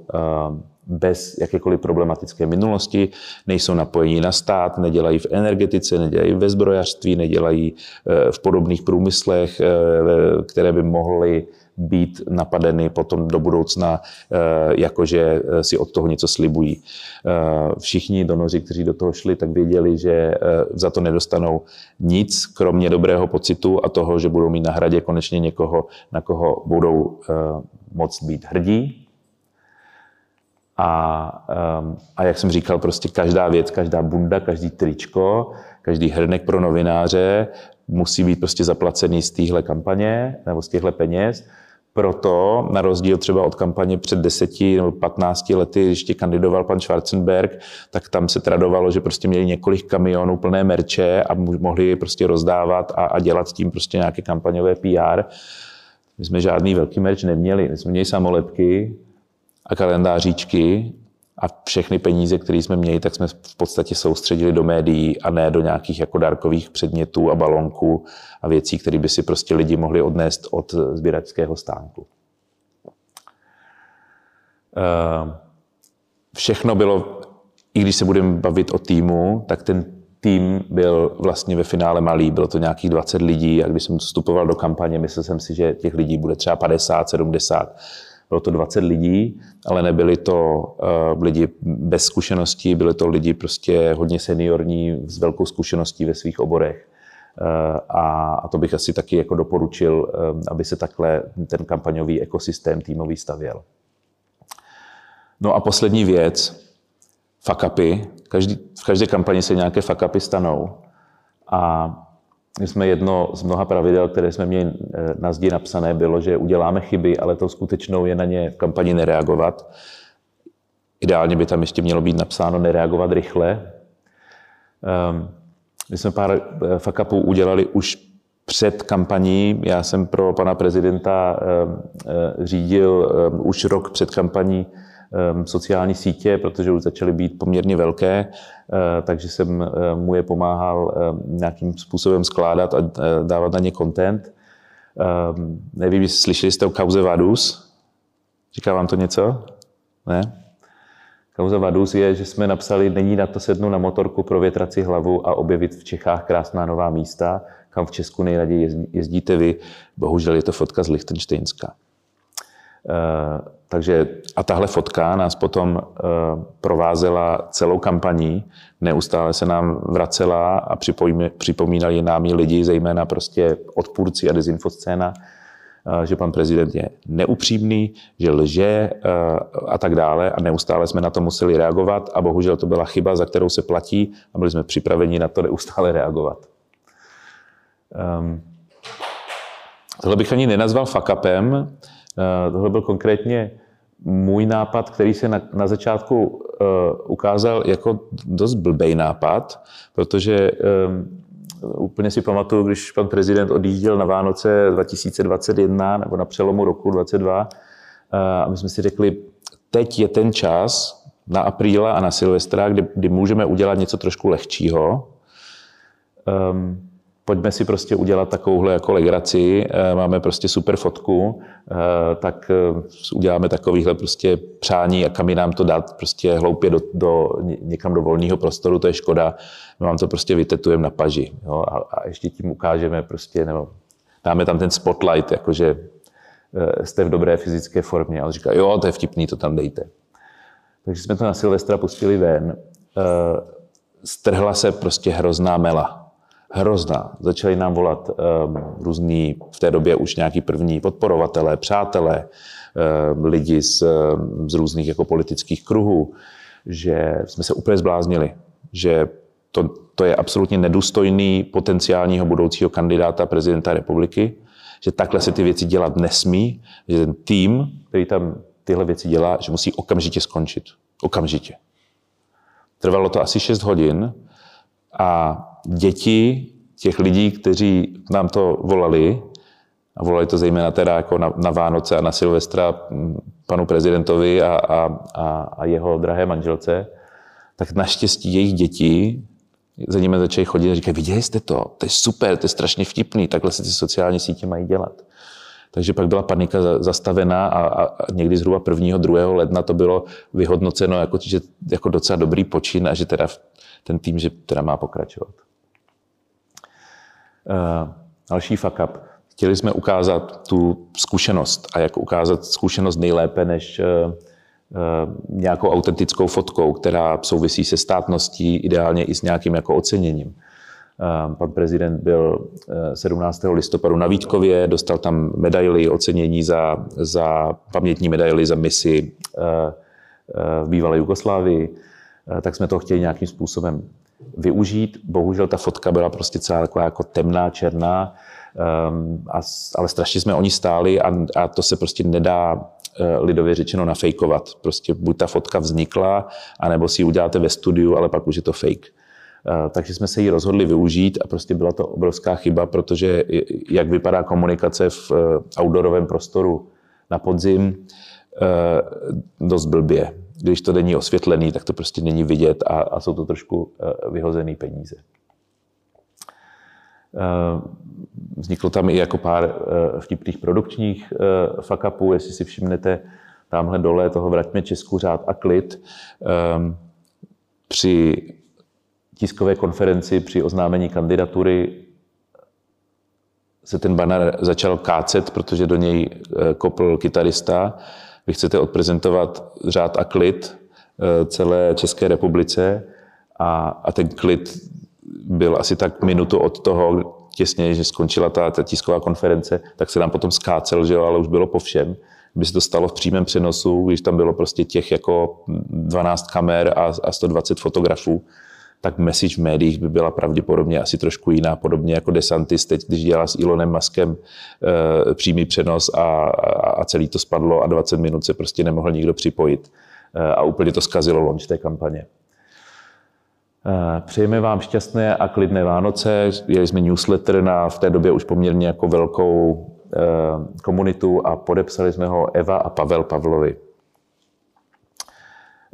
bez jakékoliv problematické minulosti, nejsou napojení na stát, nedělají v energetice, nedělají ve zbrojařství, nedělají eh, v podobných průmyslech, eh, které by mohly být napadeny potom do budoucna, eh, jakože si od toho něco slibují. Všichni donoři, kteří do toho šli, tak věděli, že za to nedostanou nic, kromě dobrého pocitu a toho, že budou mít na hradě konečně někoho, na koho budou moct být hrdí, a, a jak jsem říkal, prostě každá věc, každá bunda, každý tričko, každý hrnek pro novináře musí být prostě zaplacený z téhle kampaně nebo z těchto peněz. Proto, na rozdíl třeba od kampaně před 10 nebo 15 lety, když ještě kandidoval pan Schwarzenberg, tak tam se tradovalo, že prostě měli několik kamionů plné merče a mohli prostě rozdávat a, a dělat tím prostě nějaké kampaňové PR. My jsme žádný velký merč neměli. My jsme měli samolepky, a kalendáříčky a všechny peníze, které jsme měli, tak jsme v podstatě soustředili do médií a ne do nějakých jako dárkových předmětů a balonků a věcí, které by si prostě lidi mohli odnést od sběračského stánku. Eh, všechno bylo, i když se budeme bavit o týmu, tak ten tým byl vlastně ve finále malý, bylo to nějakých 20 lidí a když jsem vstupoval do kampaně, myslel jsem si, že těch lidí bude třeba 50, 70 bylo to 20 lidí, ale nebyli to uh, lidi bez zkušeností, byli to lidi prostě hodně seniorní, s velkou zkušeností ve svých oborech. Uh, a, a to bych asi taky jako doporučil, um, aby se takhle ten kampaňový ekosystém týmový stavěl. No a poslední věc, fuck upy. Každý, v každé kampani se nějaké fuck upy stanou. A my jsme jedno z mnoha pravidel, které jsme měli eh, na zdi napsané, bylo, že uděláme chyby, ale tou skutečnou je na ně v kampani nereagovat. Ideálně by tam ještě mělo být napsáno nereagovat rychle. Ehm, my jsme pár eh, fakapů udělali už před kampaní. Já jsem pro pana prezidenta ehm, eh, řídil ehm, už rok před kampaní sociální sítě, protože už začaly být poměrně velké, eh, takže jsem eh, mu je pomáhal nějakým způsobem skládat a eh, dávat na ně content. Nevím, jestli slyšeli jste o kauze Vadus. Říká vám to něco? Ne? Kauza Vadus je, že jsme napsali, není na to sednout na motorku, provětrat si hlavu a objevit v Čechách krásná nová místa, kam v Česku nejraději jezdíte vy. Bohužel je to fotka z Lichtensteinska. Takže a tahle fotka nás potom uh, provázela celou kampaní, neustále se nám vracela a připomínali nám lidi, zejména prostě odpůrci a dezinfoscéna, uh, že pan prezident je neupřímný, že lže a tak dále a neustále jsme na to museli reagovat a bohužel to byla chyba, za kterou se platí a byli jsme připraveni na to neustále reagovat. Um, tohle bych ani nenazval fakapem, tohle byl konkrétně můj nápad, který se na, na začátku uh, ukázal jako dost blbej nápad, protože um, úplně si pamatuju, když pan prezident odjížděl na Vánoce 2021 nebo na přelomu roku 2022 uh, a my jsme si řekli, teď je ten čas na apríla a na Silvestra, kdy, kdy můžeme udělat něco trošku lehčího. Um, pojďme si prostě udělat takovouhle jako legraci, eh, máme prostě super fotku, eh, tak eh, uděláme takovýhle prostě přání a kam nám to dát prostě hloupě do, do, někam do volného prostoru, to je škoda, my vám to prostě vytetujeme na paži jo, a, a ještě tím ukážeme prostě, nebo dáme tam ten spotlight, jakože jste v dobré fyzické formě. A on říká, jo, to je vtipný, to tam dejte. Takže jsme to na Silvestra pustili ven. Strhla se prostě hrozná mela hrozná. Začali nám volat um, různí, v té době už nějaký první podporovatelé, přátelé, um, lidi z, um, z různých jako politických kruhů, že jsme se úplně zbláznili, že to, to je absolutně nedůstojný potenciálního budoucího kandidáta prezidenta republiky, že takhle se ty věci dělat nesmí, že ten tým, který tam tyhle věci dělá, že musí okamžitě skončit. Okamžitě. Trvalo to asi 6 hodin a děti těch lidí, kteří nám to volali, a volali to zejména teda jako na, na Vánoce a na Silvestra panu prezidentovi a, a, a, a jeho drahé manželce, tak naštěstí jejich děti za nimi začali chodit a říkají, viděli jste to, to je super, to je strašně vtipný, takhle se ty sociální sítě mají dělat. Takže pak byla panika zastavená a, a někdy zhruba 1. 2. ledna to bylo vyhodnoceno jako, že, jako docela dobrý počin a že teda ten tým že teda má pokračovat. Uh, další fuck up. Chtěli jsme ukázat tu zkušenost a jak ukázat zkušenost nejlépe než uh, uh, nějakou autentickou fotkou, která souvisí se státností, ideálně i s nějakým jako oceněním. Pan prezident byl 17. listopadu na Vítkově, dostal tam medaily, ocenění za, za pamětní medaily za misi v bývalé Jugoslávii. Eh, tak jsme to chtěli nějakým způsobem využít. Bohužel ta fotka byla prostě celá taková jako temná, černá, um, a, ale strašně jsme o ní stáli a, a to se prostě nedá uh, lidově řečeno nafejkovat. Prostě buď ta fotka vznikla, anebo si ji uděláte ve studiu, ale pak už je to fake. Uh, takže jsme se ji rozhodli využít a prostě byla to obrovská chyba, protože jak vypadá komunikace v uh, outdoorovém prostoru na podzim, dost blbě když to není osvětlený, tak to prostě není vidět a, a jsou to trošku eh, vyhozené peníze. Eh, vzniklo tam i jako pár eh, vtipných produkčních fakapů, jestli si všimnete, tamhle dole toho Vraťme Česku řád a klid. Při tiskové konferenci, při oznámení kandidatury se ten banner začal kácet, protože do něj kopl kytarista vy chcete odprezentovat řád a klid eh, celé České republice a, a ten klid byl asi tak minutu od toho, těsně, že skončila ta, ta tisková konference, tak se nám potom skácel, že jo, ale už bylo po všem. Kdyby se to stalo v přímém přenosu, když tam bylo prostě těch jako 12 kamer a, a 120 fotografů, tak message v médiích by byla pravděpodobně asi trošku jiná, podobně jako Desantis teď, když dělá s Elonem Muskem e, přímý přenos a, a celý to spadlo a 20 minut se prostě nemohl nikdo připojit. E, a úplně to zkazilo launch té kampaně. E, přejeme vám šťastné a klidné Vánoce. Jeli jsme newsletter na v té době už poměrně jako velkou e, komunitu a podepsali jsme ho Eva a Pavel Pavlovi.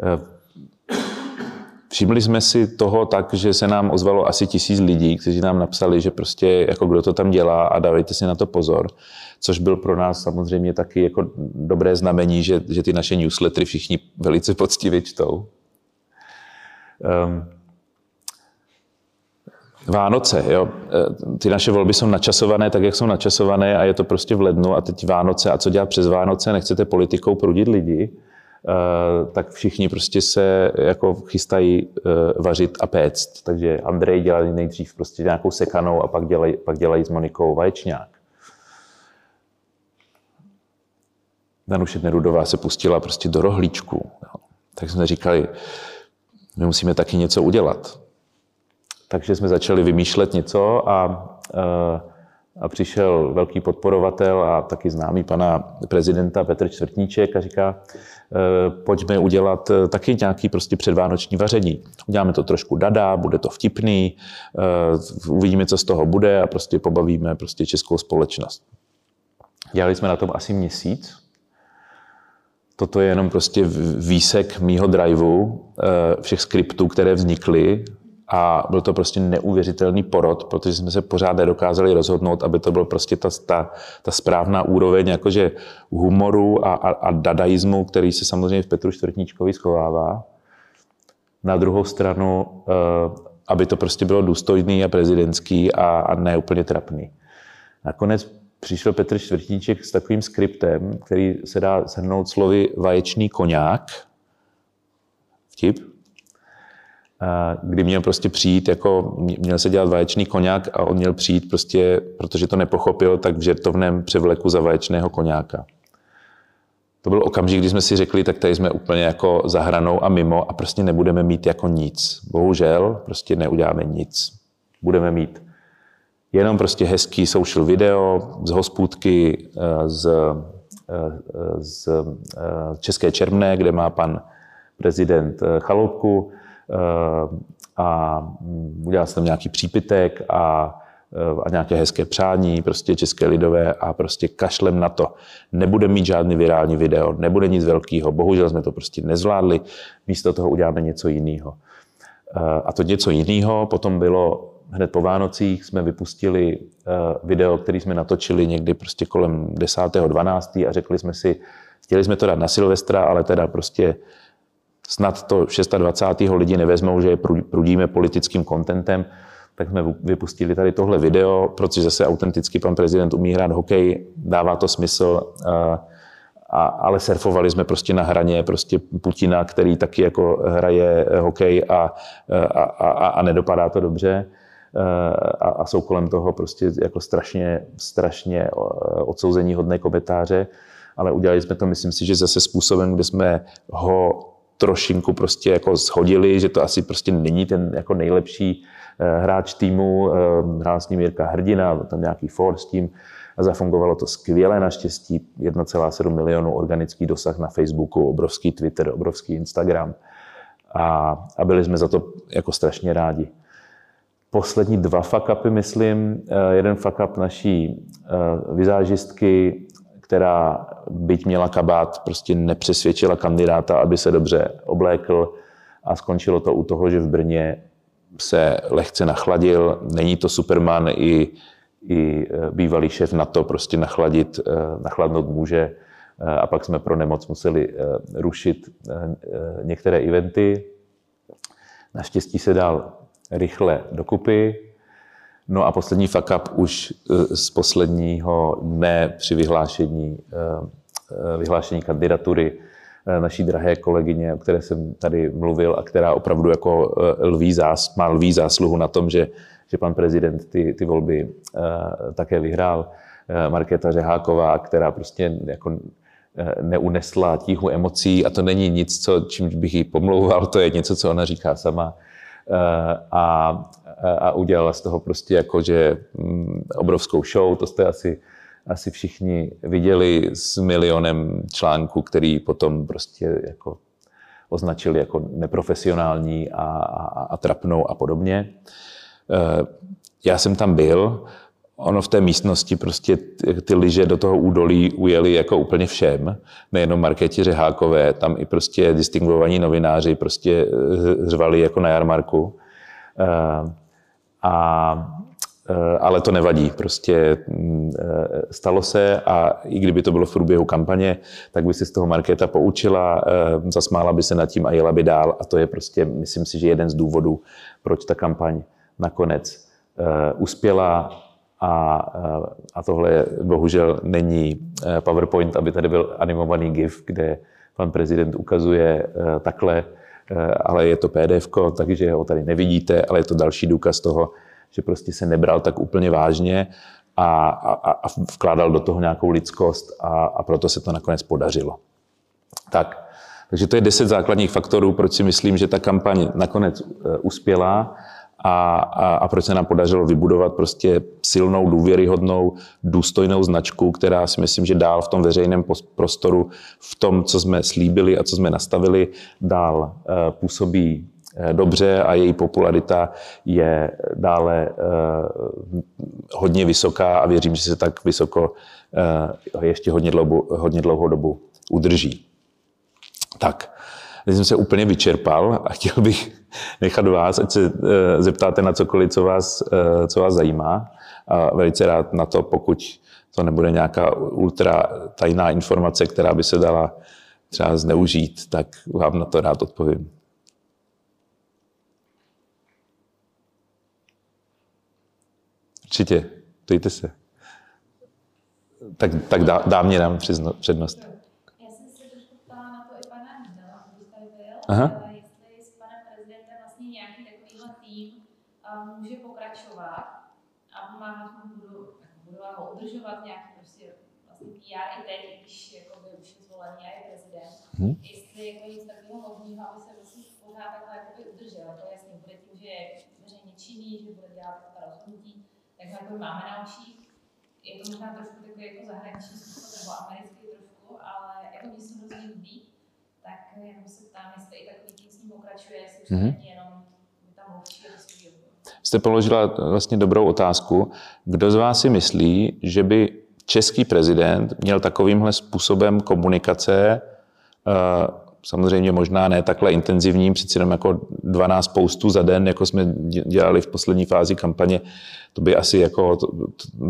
E, Všimli jsme si toho tak, že se nám ozvalo asi tisíc lidí, kteří nám napsali, že prostě jako kdo to tam dělá a dávejte si na to pozor. Což byl pro nás samozřejmě taky jako dobré znamení, že, že ty naše newslettery všichni velice poctivě čtou. Um, Vánoce, jo. E, ty naše volby jsou načasované tak, jak jsou načasované a je to prostě v lednu a teď Vánoce a co dělat přes Vánoce, nechcete politikou prudit lidi, tak všichni prostě se jako chystají eh, vařit a péct. Takže Andrej dělal nejdřív prostě nějakou sekanou a pak dělají, pak dělají s Monikou vaječňák. Danuše Nerudová se pustila prostě do rohlíčku. Tak jsme říkali, my musíme taky něco udělat. Takže jsme začali vymýšlet něco a, eh, a přišel velký podporovatel a taky známý pana prezidenta Petr Čtvrtníček a říká, Eh, pojďme udělat eh, taky nějaký prostě předvánoční vaření. Uděláme to trošku dada, bude to vtipný, eh, uvidíme, co z toho bude a prostě pobavíme prostě českou společnost. Dělali jsme na tom asi měsíc. Toto je jenom prostě výsek mýho driveu, všech skriptů, které vznikly a byl to prostě neuvěřitelný porod, protože jsme se pořád nedokázali rozhodnout, aby to byl prostě ta, ta, ta správná úroveň jakože humoru a, a, a dadaismu, který se samozřejmě v Petru Čtvrtníčkovi schovává. Na druhou stranu, eh, aby to prostě bylo důstojný a prezidentský a, a ne úplně trapný. Nakonec přišel Petr Čtvrtníček s takovým skriptem, který se dá shrnout slovy vaječný koňák. Vtip? Kdy měl prostě přijít, jako měl se dělat vaječný koňák a on měl přijít prostě, protože to nepochopil, tak v žertovném převleku za vaječného koňáka. To byl okamžik, kdy jsme si řekli, tak tady jsme úplně jako za hranou a mimo a prostě nebudeme mít jako nic. Bohužel prostě neuděláme nic. Budeme mít jenom prostě hezký social video z hospůdky eh, z, eh, z eh, České Čermné, kde má pan prezident chaloupku a mm, udělal jsem nějaký přípitek a a nějaké hezké přání, prostě české lidové a prostě kašlem na to. Nebude mít žádný virální video, nebude nic velkého. Bohužel jsme to prostě nezvládli, místo toho uděláme něco jiného. A to něco jiného potom bylo hned po Vánocích jsme vypustili video, který jsme natočili někdy prostě kolem 10. 12. a řekli jsme si, chtěli jsme to dát na Silvestra, ale teda prostě snad to 26. lidi nevezmou, že je prudíme politickým kontentem, tak jsme vypustili tady tohle video, protože zase autenticky pan prezident umí hrát hokej, dává to smysl, a, ale surfovali jsme prostě na hraně prostě Putina, který taky jako hraje hokej a, a, a, a nedopadá to dobře. A, a jsou kolem toho prostě jako strašně, strašně odsouzení hodné komentáře, ale udělali jsme to, myslím si, že zase způsobem, kde jsme ho trošinku prostě jako shodili, že to asi prostě není ten jako nejlepší Eh, hráč týmu, eh, hrál s ním Jirka Hrdina, tam nějaký for s tím a zafungovalo to skvěle naštěstí. 1,7 milionu organický dosah na Facebooku, obrovský Twitter, obrovský Instagram a, a byli jsme za to jako strašně rádi. Poslední dva fuck myslím. Eh, jeden fuck up naší vizážistky, která byť měla kabát, prostě nepřesvědčila kandidáta, aby se dobře oblékl a skončilo to u toho, že v Brně se lehce nachladil. Není to Superman, i, i e, bývalý šéf NATO prostě nachladit, e, nachladnout může. E, a pak jsme pro nemoc museli rušit některé eventy. Naštěstí se dal rychle dokupy. No a poslední fuck up už z posledního dne při vyhlášení, vyhlášení kandidatury Eh, naší drahé kolegyně, o které jsem tady mluvil a která opravdu jako eh, lví zás, má lví zásluhu na tom, že, že pan prezident ty, ty volby také vyhrál. Markéta Řeháková, která prostě jako neunesla tíhu emocí a to není nic, co, čím bych jí pomlouval, to je něco, co ona říká sama. A, a udělala z toho prostě jako, že mm, obrovskou show, to jste asi asi všichni viděli s milionem článků, který potom prostě jako označili jako neprofesionální a, a, a trapnou a podobně. Eh, já jsem tam byl, ono v té místnosti prostě ty lyže do toho údolí ujeli jako úplně všem, nejenom Markéti Řehákové, tam i prostě distingovaní novináři prostě řvali jako na jarmarku. Eh, a Eh, ale to nevadí. Prostě mm, eh, stalo se a i kdyby to bylo v průběhu kampaně, tak by si z toho Markéta poučila, eh, zasmála by se nad tím a jela by dál a to je prostě, myslím si, že jeden z důvodů, proč ta kampaň nakonec uspěla a, a tohle bohužel není PowerPoint, aby tady byl animovaný GIF, kde pan prezident ukazuje takhle, ale je to PDF, takže ho tady nevidíte, ale je to další důkaz toho, že prostě se nebral tak úplně vážně a, a, a vkládal do toho nějakou lidskost a, a proto se to nakonec podařilo. Tak, takže to je deset základních faktorů, proč si myslím, že ta kampaň nakonec e, uspěla a, a, a proč se nám podařilo vybudovat prostě silnou, důvěryhodnou, důstojnou značku, která si myslím, že dál v tom veřejném prostoru, v tom, co jsme slíbili a co jsme nastavili, dál e, působí Eh, dobře a její popularita je dále eh, hodně vysoká a věřím, že se tak vysoko eh, ještě hodně dlouhou, hodně dlouhou dobu udrží. Tak, Teď jsem se úplně vyčerpal a chtěl bych nechat vás, ať se eh, zeptáte na cokoliv, co vás, eh, co vás zajímá. A velice rád na to, pokud to nebude nějaká ultra tajná informace, která by se dala třeba zneužít, tak vám na to rád odpovím. Určitě, ptejte se. Tak, tak dá, dá mě nám přednost. Já jsem se trošku ptala na to i pana Hnila, když tady byl, Aha. jestli s panem prezidentem vlastně nějaký takovýhle tým a, může pokračovat a pomáhat mu budu, budovat ho udržovat nějaký prostě vlastně PR i teď, když jako by už je zvolený a je prezident. Mhm. Jestli jako něco takového možného, aby se vlastně pořád takhle jakoby udržel. To jasně bude tím, že je veřejně činný, že bude dělat ta rozhodnutí, tak ho jako máme na očích. Je to možná trošku takový jako zahraniční způsob, nebo americký trošku, ale jako mě se hrozně líbí, tak jenom se ptám, jestli i takový tým s ním pokračuje, jestli už Mhm. mm-hmm. jenom tam mluvčí Jste položila vlastně dobrou otázku. Kdo z vás si myslí, že by český prezident měl takovýmhle způsobem komunikace, eh, samozřejmě možná ne takhle intenzivním, přeci jenom jako 12 postů za den, jako jsme dělali v poslední fázi kampaně, to by asi jako to,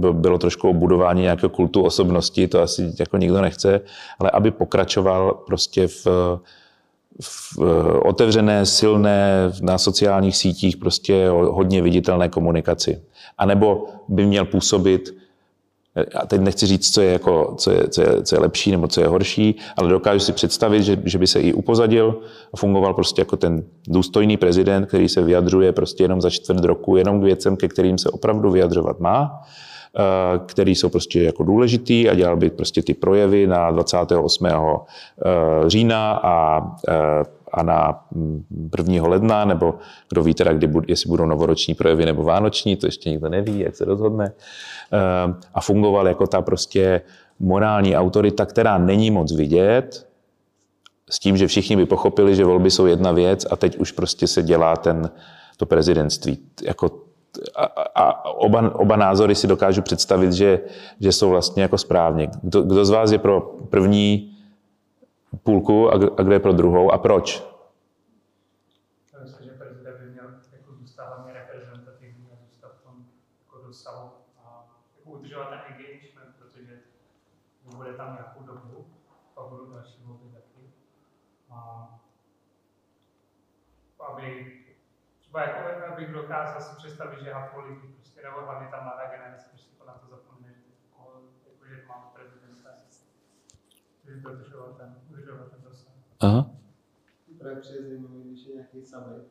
to bylo trošku budování nějakého kultu osobnosti, to asi jako nikdo nechce, ale aby pokračoval prostě v, v otevřené, silné, na sociálních sítích prostě hodně viditelné komunikaci. A nebo by měl působit, a teď nechci říct, co je, jako, co je, co je, co je lepší nebo co je horší, ale dokážu si představit, že, že by se i upozadil a fungoval prostě jako ten důstojný prezident, který se vyjadřuje prostě jenom za čtvrt roku, jenom k věcem, ke kterým se opravdu vyjadřovat má, eh, který jsou prostě jako důležitý a dělal by prostě ty projevy na 28. eh, října a, eh, a na 1. ledna, nebo kdo ví teda, kdy, jestli budou novoroční projevy nebo vánoční, to ještě nikdo neví, jak se rozhodne. A fungoval jako ta prostě morální autorita, která není moc vidět, s tím, že všichni by pochopili, že volby jsou jedna věc a teď už prostě se dělá ten, to prezidentství. Jako a, a oba, oba názory si dokážu představit, že, že jsou vlastně jako správně. Kdo, kdo z vás je pro první půlku a, je pro druhou a proč? Myslím, že jako zůstat hlavně jako jako udržovat protože bude tam nějakou dobu, další aby třeba jako abych dokázal si představit, že Hapoliky prostě, nebo hlavně ta mladá generace prostě to na to zapomene, že, jako, že máme prezidenta, by dodržoval ten, udržoval ten dosah. Aha. Právě přijde zajímavý, když je nějaký summit,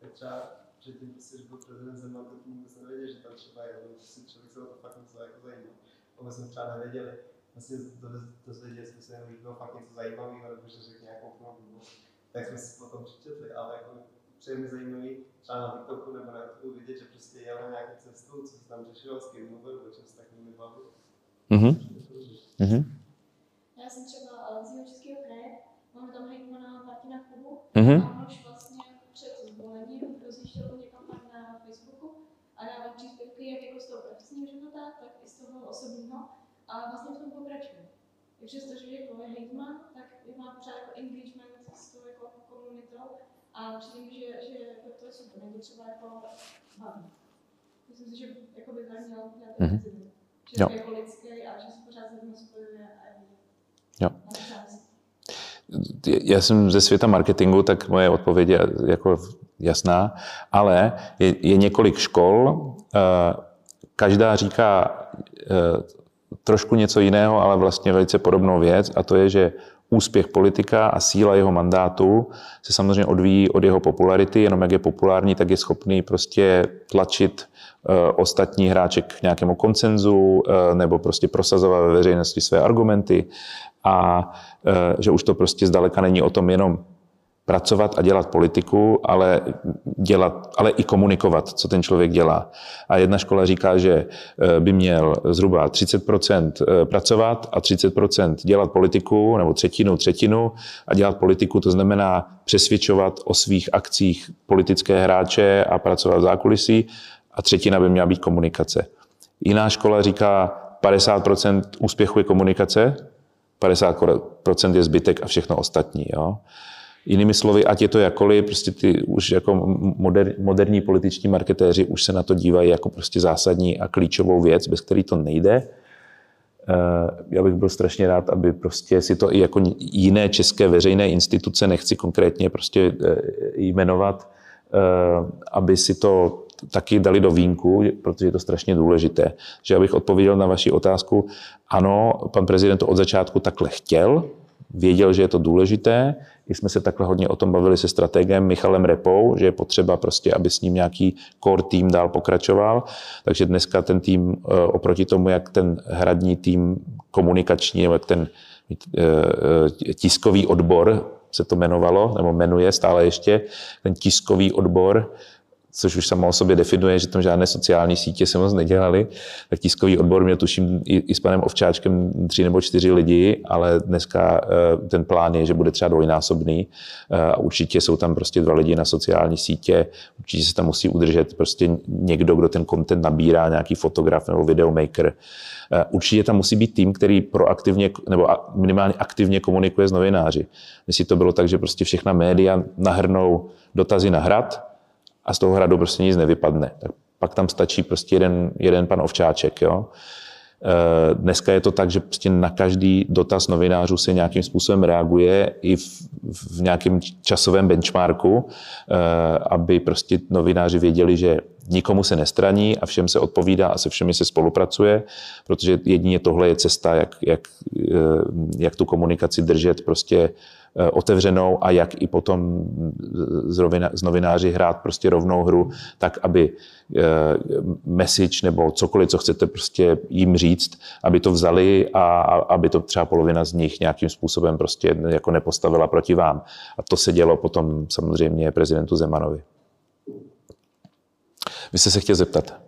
tak třeba předtím, prostě, že byl prezident Zeman, tak vůbec nevěděl, že tam třeba je, nebo si člověk se o to fakt musel jako zajímat. Vůbec jsme třeba nevěděli. Vlastně dozvěděli jsme se jenom, že bylo fakt něco zajímavého, nebo že řekl nějakou knowledge, tak jsme si potom přečetli, ale jako přeje mi zajímavý třeba na TikToku nebo na YouTube vidět, že prostě jel na nějakou cestu, co se tam řešilo, s kým mluvil, o čem se tak nimi bavil. Mhm. Mhm. Já jsem třeba z Jihočeského kraje, máme tam hejtmana Martina Kubu Mhm. a on už vlastně před zvolením rozjížděl hodně kampaň na Facebooku a dával příspěvky jak jako z toho profesního života, tak i z toho osobního a vlastně v tom pokračuje. I přesto, že jako je hejtman, tak má pořád jako engagement s tou jako komunitou a přijde že, že to, to je super, to třeba jako baví. Myslím si, že jako by tak měl dělat Mhm. prezident. Že Jo. je jako lidský a že se pořád se spojuje a je Jo. Já jsem ze světa marketingu, tak moje odpověď je jako jasná, ale je, je několik škol, eh, každá říká eh, trošku něco jiného, ale vlastně velice podobnou věc a to je, že úspěch politika a síla jeho mandátu se samozřejmě odvíjí od jeho popularity, jenom jak je populární, tak je schopný prostě tlačit eh, ostatní hráče k nějakému koncenzu eh, nebo prostě prosazovat ve veřejnosti své argumenty. A eh, že už to prostě zdaleka není o tom jenom pracovat a dělat politiku, ale, dělat, ale i komunikovat, co ten člověk dělá. A jedna škola říká, že eh, by měl zhruba 30% pracovat a 30% dělat politiku, nebo třetinu, třetinu. A dělat politiku to znamená přesvědčovat o svých akcích politické hráče a pracovat v zákulisí. A třetina by měla být komunikace. Jiná škola říká, 50% úspěchu je komunikace, 50% je zbytek a všechno ostatní. Jo? Jinými slovy, ať je to jakoliv, prostě ty už jako moder, moderní političní marketéři už se na to dívají jako prostě zásadní a klíčovou věc, bez který to nejde. Eh, já bych byl strašně rád, aby prostě si to i jako jiné české veřejné instituce, nechci konkrétně prostě eh, jmenovat, eh, aby si to taky dali do vínku, protože je to strašně důležité. Že abych odpověděl na vaši otázku, ano, pan prezident to od začátku takhle chtěl, věděl, že je to důležité. I jsme se takhle hodně o tom bavili se strategem Michalem Repou, že je potřeba prostě, aby s ním nějaký core tým dál pokračoval. Takže dneska ten tým eh, oproti tomu, jak ten hradní tým komunikační, nebo jak ten eh, eh, tiskový odbor se to jmenovalo, nebo jmenuje stále ještě, ten tiskový odbor, což už samo o sobě definuje, že tam žádné sociální sítě se moc nedělali, tak tiskový odbor mě tuším i, s panem Ovčáčkem tři nebo čtyři lidi, ale dneska uh, ten plán je, že bude třeba dvojnásobný uh, a určitě jsou tam prostě dva lidi na sociální sítě, určitě se tam musí udržet prostě někdo, kdo ten content nabírá, nějaký fotograf nebo videomaker. Uh, určitě tam musí být tým, který proaktivně nebo minimálně aktivně komunikuje s novináři. Jestli to bylo tak, že prostě všechna média nahrnou dotazy na hrad, a z toho hradu prostě nic nevypadne. Tak pak tam stačí prostě jeden, jeden pan Ovčáček. Jo? Eh, dneska je to tak, že prostě na každý dotaz novinářů se nějakým způsobem reaguje i v, v nějakém časovém benchmarku, eh, aby prostě novináři věděli, že nikomu se nestraní a všem se odpovídá a se všemi se spolupracuje, protože jedině tohle je cesta, jak, jak, eh, jak tu komunikaci držet prostě otevřenou a jak i potom z novináři hrát prostě rovnou hru, tak aby eh, message nebo cokoliv, co chcete prostě jim říct, aby to vzali a aby to třeba polovina z nich nějakým způsobem prostě jako nepostavila proti vám. A to se dělo potom samozřejmě prezidentu Zemanovi. Vy jste se chtěl zeptat?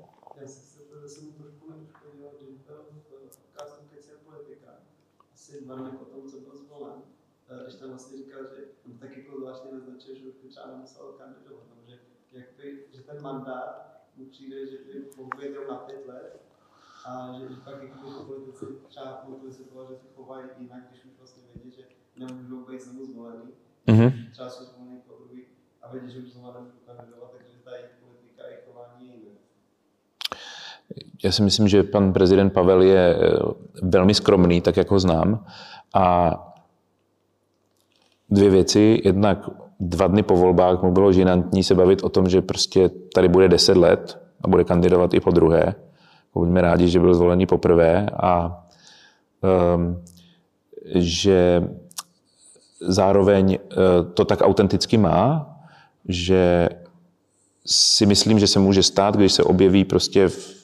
ten mandát mu přijde, že by mohl být na pět let a že, že pak jako politici třeba politici toho, že se chovají jinak, když už vlastně vědí, že nemůžou být znovu zvolený, mm-hmm. třeba jsou zvolený po druhý a vědí, že už znovu nemůžou kandidovat, takže ta jejich politika a chování je jiné. Já si myslím, že pan prezident Pavel je eh, velmi skromný, tak jak ho znám. A dvě věci. Jednak dva dny po volbách mu bylo žinantní se bavit o tom, že prostě tady bude deset let a bude kandidovat i po druhé. Buďme rádi, že byl zvolený poprvé a um, že zároveň uh, to tak autenticky má, že si myslím, že se může stát, když se objeví prostě v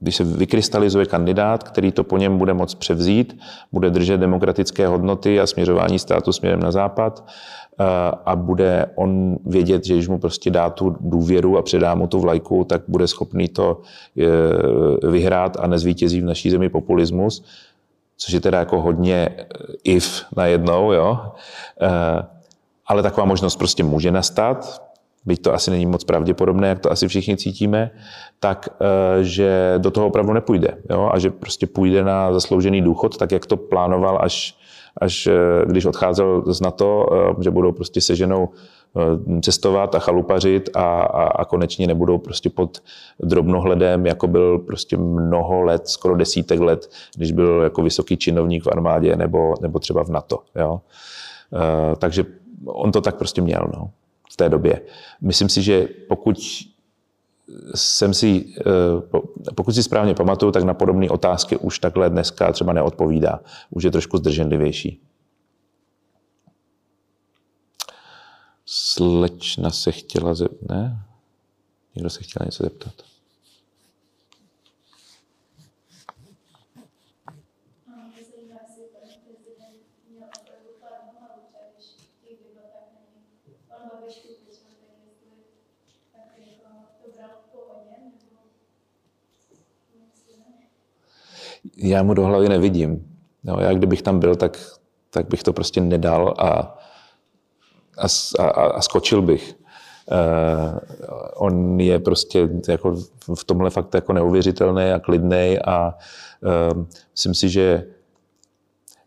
když se vykrystalizuje kandidát, který to po něm bude moct převzít, bude držet demokratické hodnoty a směřování státu směrem na západ a bude on vědět, že když mu prostě dá tu důvěru a předá mu tu vlajku, tak bude schopný to e, vyhrát a nezvítězí v naší zemi populismus, což je teda jako hodně e, if najednou, jo. E, ale taková možnost prostě může nastat, byť to asi není moc pravděpodobné, jak to asi všichni cítíme, tak že do toho opravdu nepůjde. Jo? A že prostě půjde na zasloužený důchod, tak jak to plánoval až až eh, když odcházel z NATO, eh, že budou prostě se ženou eh, cestovat a chalupařit a, a, a konečně nebudou prostě pod drobnohledem, jako byl prostě mnoho let, skoro desítek let, když byl jako vysoký činovník v armádě nebo, nebo třeba v NATO. Jo? Takže on to tak prostě měl no, v té době. Myslím si, že pokud jsem si, eh, pokud si správně pamatuju, tak na podobné otázky už takhle dneska třeba neodpovídá. Už je trošku zdrženlivější. Slečna se chtěla zeptat, ne? Někdo se chtěl něco zeptat. Já mu do hlavy nevidím. No, já kdybych tam byl, tak, tak bych to prostě nedal a, a, a, a skočil bych. Uh, on je prostě jako v tomhle fakt jako neuvěřitelný a klidný a uh, myslím si, že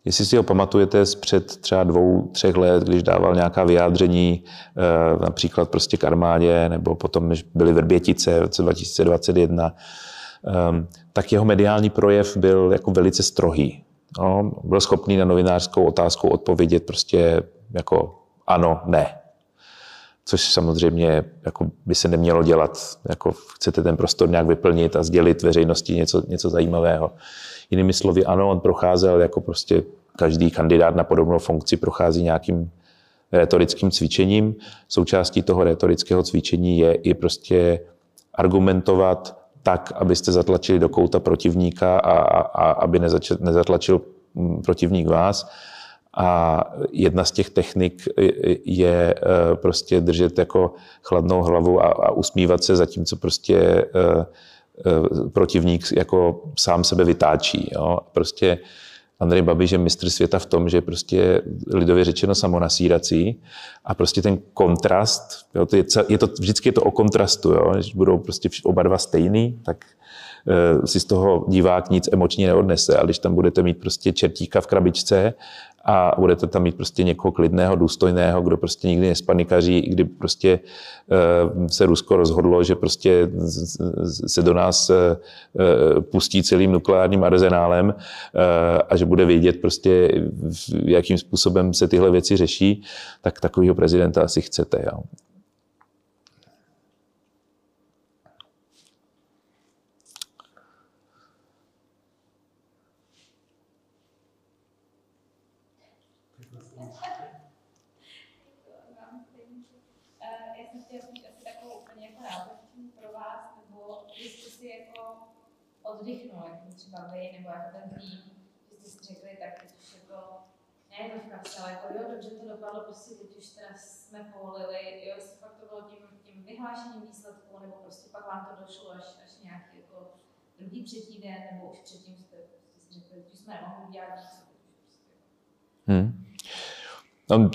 Jestli si ho pamatujete z před třeba dvou, třech let, když dával nějaká vyjádření, eh, například prostě k armádě, nebo potom, když byly Vrbětice v roce 2021, ehm, tak jeho mediální projev byl jako velice strohý. No, byl schopný na novinářskou otázku odpovědět prostě jako ano, ne. Což samozřejmě jako by se nemělo dělat. Jako chcete ten prostor nějak vyplnit a sdělit veřejnosti něco, něco zajímavého. Jinými slovy, ano, on procházel jako prostě každý kandidát na podobnou funkci prochází nějakým retorickým cvičením. Součástí toho retorického cvičení je i prostě argumentovat tak, abyste zatlačili do kouta protivníka a, a, a aby nezačal, nezatlačil mm, protivník vás. A jedna z těch technik je eh, prostě držet jako chladnou hlavu a, a usmívat se, zatímco prostě eh, eh, protivník jako sám sebe vytáčí. Jo? Prostě Andrej Babiš je mistr světa v tom, že prostě lidově řečeno samonasírací a prostě ten kontrast, jo, to je, je to, vždycky je to o kontrastu, jo, když budou prostě oba dva stejný, tak e, si z toho divák nic emočně neodnese, ale když tam budete mít prostě čertíka v krabičce a budete tam mít prostě někoho klidného, důstojného, kdo prostě nikdy nespanikaří, kdy prostě eh, se Rusko rozhodlo, že prostě se do nás eh, pustí celým nukleárním arzenálem a že bude vědět prostě, jakým způsobem se tyhle věci řeší, tak takového prezidenta asi chcete. Jo. oddychnul, jako třeba vy, nebo jako ten tým, že jste si řekli, tak teď už jako, nejenom v kapse, ale jako jo, dobře to dopadlo, prostě teď už teda jsme povolili, jo, jestli fakt to bylo tím, tím vyhlášením výsledků, nebo prostě pak vám to došlo až, až nějaký jako druhý, třetí den, nebo už předtím jste, si řekli, že jsme nemohli udělat nic, prostě. Hmm.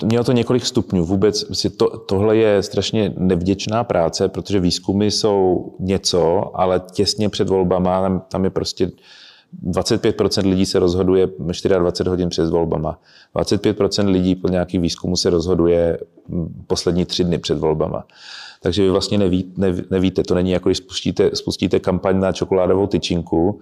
Mělo to několik stupňů. Vůbec to, tohle je strašně nevděčná práce, protože výzkumy jsou něco, ale těsně před volbama tam je prostě 25% lidí se rozhoduje 24 hodin před volbama. 25% lidí po nějaký výzkumu se rozhoduje poslední tři dny před volbama. Takže vy vlastně neví, nevíte, to není jako když spustíte, spustíte kampaň na čokoládovou tyčinku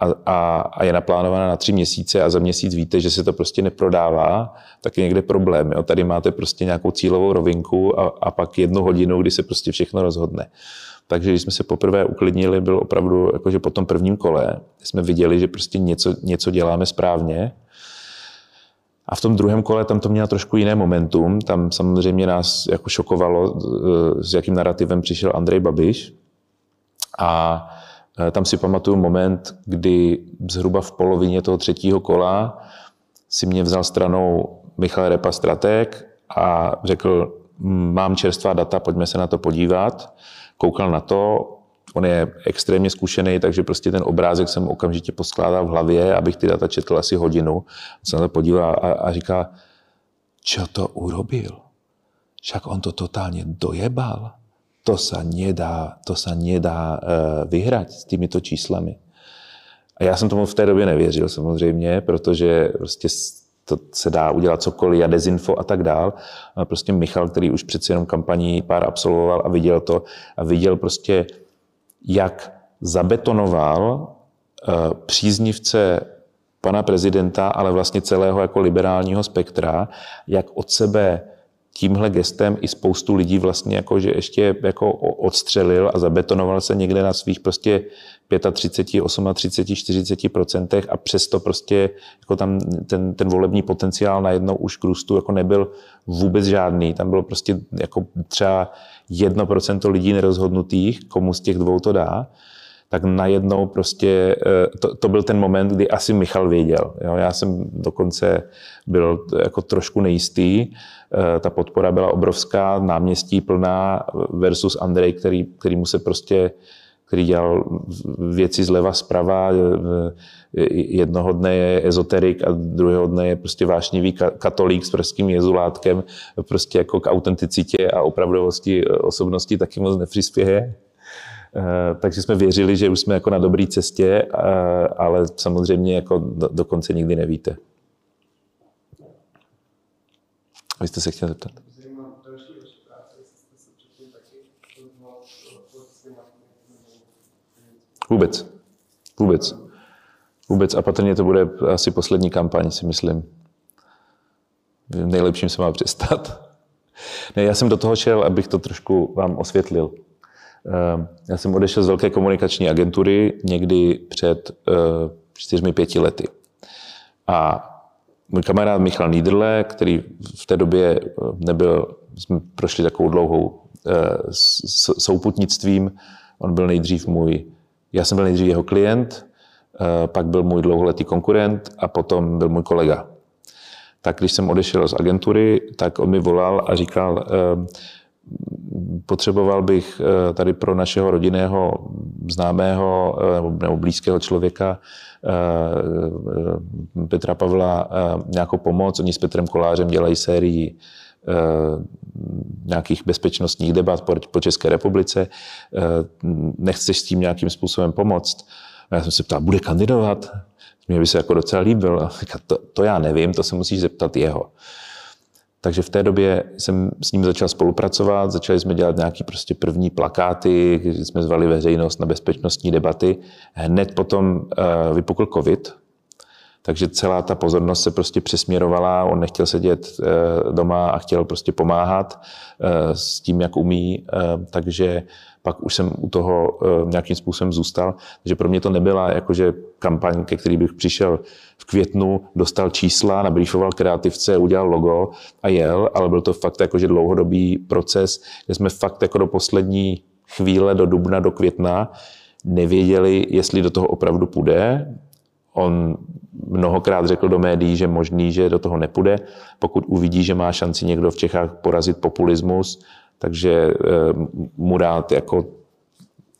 a, a, a je naplánovaná na tři měsíce a za měsíc víte, že se to prostě neprodává, tak je někde problém. Jo? Tady máte prostě nějakou cílovou rovinku a, a pak jednu hodinu, kdy se prostě všechno rozhodne. Takže když jsme se poprvé uklidnili, byl opravdu, jakože po tom prvním kole, jsme viděli, že prostě něco, něco děláme správně. A v tom druhém kole tam to mělo trošku jiné momentum. Tam samozřejmě nás jako šokovalo, s jakým narrativem přišel Andrej Babiš. A Eh, tam si pamatuju moment, kdy zhruba v polovině toho třetího kola si mě vzal stranou Michal Repa, strateg, a řekl, mám čerstvá data, pojďme se na to podívat. Koukal na to, on je extrémně zkušený, takže prostě ten obrázek jsem okamžitě poskládal v hlavě, abych ty data četl asi hodinu. Se na to podíval a, a říká, čo to urobil? Však on to totálně dojebal to sa nedá, to sa nedá uh, vyhrať s týmito číslami. A já jsem tomu v té době nevěřil samozřejmě, protože prostě to se dá udělat cokoliv a dezinfo a tak dál. A prostě Michal, který už přeci jenom kampaní pár absolvoval a viděl to a viděl prostě, jak zabetonoval uh, příznivce pana prezidenta, ale vlastně celého jako liberálního spektra, jak od sebe tímhle gestem i spoustu lidí vlastně jako, že ještě jako odstřelil a zabetonoval se někde na svých prostě 35, 38, 40 procentech a přesto prostě jako tam ten, ten volební potenciál najednou už k růstu jako nebyl vůbec žádný. Tam bylo prostě jako třeba 1% lidí nerozhodnutých, komu z těch dvou to dá tak najednou prostě eh, to, to byl ten moment, kdy asi Michal věděl. Jo? Já jsem dokonce byl jako trošku nejistý, eh, ta podpora byla obrovská, náměstí plná versus Andrej, který, který mu se prostě který dělal věci zleva zprava. E, e, jednoho dne je ezoterik a druhého dne je prostě vášnivý katolík s prským jezulátkem. Prostě jako k autenticitě a opravdovosti e, osobnosti taky moc nepřispěje. Takže jsme věřili, že už jsme jako na dobré cestě, ale samozřejmě jako do, dokonce nikdy nevíte. Vy jste se chtěl zeptat? Vůbec. Vůbec. Vůbec. A patrně to bude asi poslední kampaň, si myslím. V nejlepším se má přestat. (laughs) Ne, já jsem do toho šel, abych to trošku vám osvětlil. Eh, Já jsem odešel z velké komunikační agentury někdy před eh, čtyřmi, pěti lety. A můj kamarád Michal Niederle, který v té době eh, nebyl, jsme prošli takovou dlouhou eh, souputnictvím, on byl nejdřív můj, já jsem byl nejdřív jeho klient, eh, pak byl můj dlouholetý konkurent a potom byl můj kolega. Tak když jsem odešel z agentury, tak on mi volal a říkal, eh, potřeboval bych eh, tady pro našeho rodinného známého nebo- blízkého člověka Petra Pavla nějakou pomoc. Oni s Petrem Kolářem dělají sérii nějakých bezpečnostních debat po, České republice. Eh, Nechceš s tím nějakým způsobem pomoct? A já jsem se ptal, bude kandidovat? Mně by se jako docela líbil. A to, to já nevím, to se musíš zeptat jeho. Takže v té době jsem s ním začal spolupracovat, začali jsme dělat nějaký prostě první plakáty, kdy jsme zvali veřejnost na bezpečnostní debaty. Hned potom uh, vypukl covid, takže celá ta pozornost se prostě přesměrovala, on nechtěl sedět uh, doma a chtěl prostě pomáhat uh, s tím, jak umí, uh, takže pak už jsem u toho nějakým způsobem zůstal. Takže pro mě to nebyla jakože kampaň, ke který bych přišel v květnu, dostal čísla, nabrýfoval kreativce, udělal logo a jel, ale byl to fakt jakože dlouhodobý proces, kde jsme fakt jako do poslední chvíle, do dubna, do května, nevěděli, jestli do toho opravdu půjde. On mnohokrát řekl do médií, že možný, že do toho nepůjde, pokud uvidí, že má šanci někdo v Čechách porazit populismus, takže eh, mu dát jako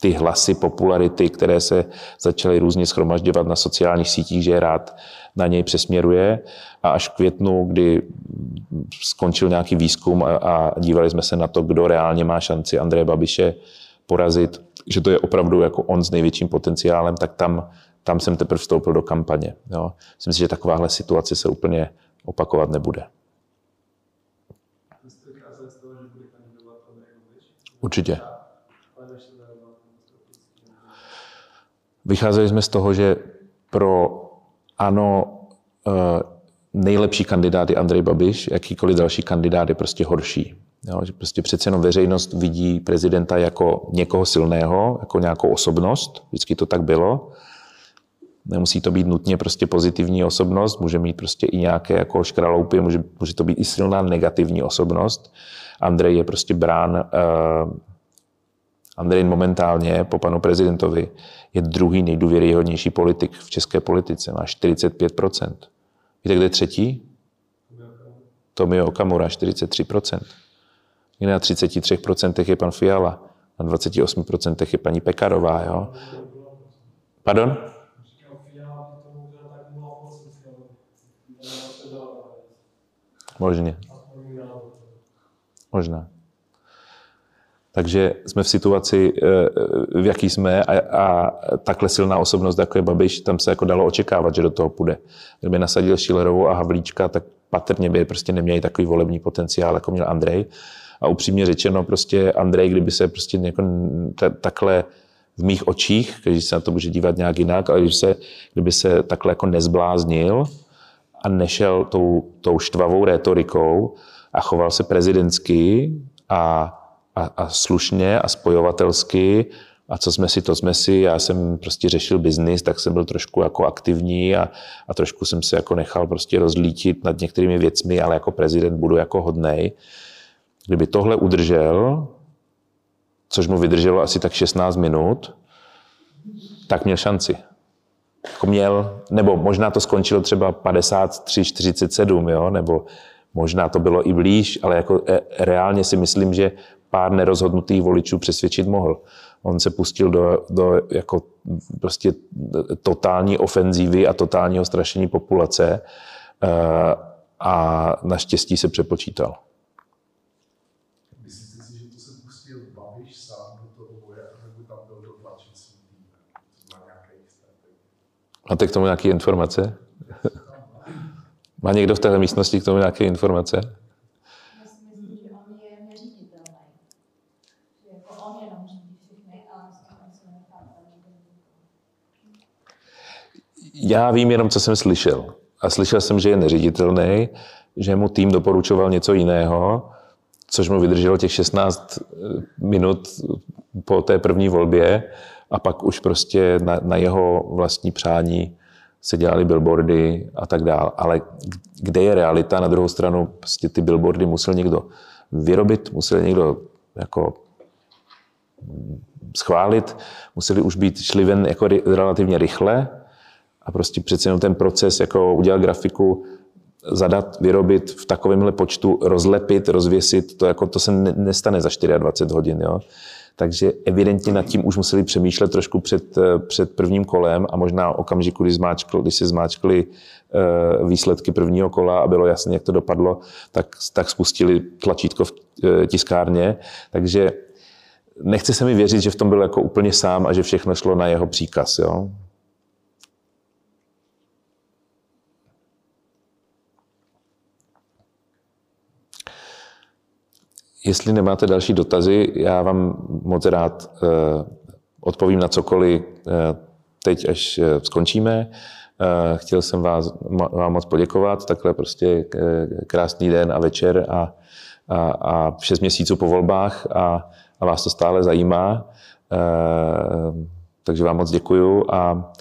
ty hlasy popularity, které se začaly různě schromažďovat na sociálních sítích, že je rád na něj přesměruje. A až v květnu, kdy skončil nějaký výzkum a, a dívali jsme se na to, kdo reálně má šanci Andreje Babiše porazit, že to je opravdu jako on s největším potenciálem, tak tam, tam jsem teprve vstoupil do kampaně. Jo. Myslím si, že takováhle situace se úplně opakovat nebude. Určitě. Vycházeli jsme z toho, že pro ano eh, nejlepší kandidát je Andrej Babiš, jakýkoliv další kandidát je prostě horší. Jo, že prostě přece jenom veřejnost vidí prezidenta jako někoho silného, jako nějakou osobnost, vždycky to tak bylo. Nemusí to být nutně prostě pozitivní osobnost, může mít prostě i nějaké jako škraloupy, může, může to být i silná negativní osobnost. Andrej je prostě brán uh, Andrej momentálně po panu prezidentovi je druhý nejdůvěryhodnější politik v české politice. Má 45%. Víte, kde je třetí? Tomio Okamura, 43%. Někde na 33% je pan Fiala. Na 28% je paní Pekarová. Jo? Pardon? Možně. Možná. Takže jsme v situaci, eh, v jaký jsme a, a takhle silná osobnost, jako je Babiš, tam se jako dalo očekávat, že do toho půjde. Kdyby nasadil Šilerovou a Havlíčka, tak patrně by prostě neměli takový volební potenciál, jako měl Andrej. A upřímně řečeno, prostě Andrej, kdyby se prostě jako ta, takhle v mých očích, když se na to může dívat nějak jinak, ale když se, kdyby se takhle jako nezbláznil a nešel tou, tou štvavou rétorikou a choval se prezidentsky a a, a slušně a spojovatelsky a co jsme si, to jsme si. Já jsem prostě řešil biznis, tak jsem byl trošku jako aktivní a, a trošku jsem se jako nechal prostě rozlítit nad některými věcmi, ale jako prezident budu jako hodnej. Kdyby tohle udržel, což mu vydrželo asi tak 16 minut, tak měl šanci. Jako měl, nebo možná to skončilo třeba 53-47, jo, nebo možná to bylo i blíž, ale jako reálně si myslím, že pár nerozhodnutých voličů přesvědčit mohl. On se pustil do, do jako prostě totální ofenzívy a totálního strašení populace a naštěstí se přepočítal. Máte k tomu nějaké informace? Má někdo v téhle místnosti k tomu nějaké informace? Já vím jenom, co jsem slyšel. A slyšel jsem, že je neřiditelný, že mu tým doporučoval něco jiného, což mu vydrželo těch 16 minut po té první volbě a pak už prostě na, na jeho vlastní přání se dělaly billboardy a tak dále. Ale kde je realita? Na druhou stranu prostě ty billboardy musel někdo vyrobit, musel někdo jako schválit, museli už být šli ven jako relativně rychle a prostě přece jenom ten proces, jako udělat grafiku, zadat, vyrobit v takovémhle počtu, rozlepit, rozvěsit, to, jako, to se nestane za 24 hodin. Jo? Takže evidentně nad tím už museli přemýšlet trošku před, před prvním kolem a možná okamžiku, kdy, zmáčkl, když se zmáčkli eh, výsledky prvního kola a bylo jasné, jak to dopadlo, tak, tak spustili tlačítko v eh, tiskárně. Takže nechce se mi věřit, že v tom byl jako úplně sám a že všechno šlo na jeho příkaz. Jo? Jestli nemáte další dotazy, já vám moc rád eh, odpovím na cokoliv eh, teď, až eh, skončíme. Chtěl jsem vás, vám moc poděkovat, takhle prostě krásný den a večer a, a, a šest měsíců po volbách a, a vás to stále zajímá. Takže vám moc děkuju a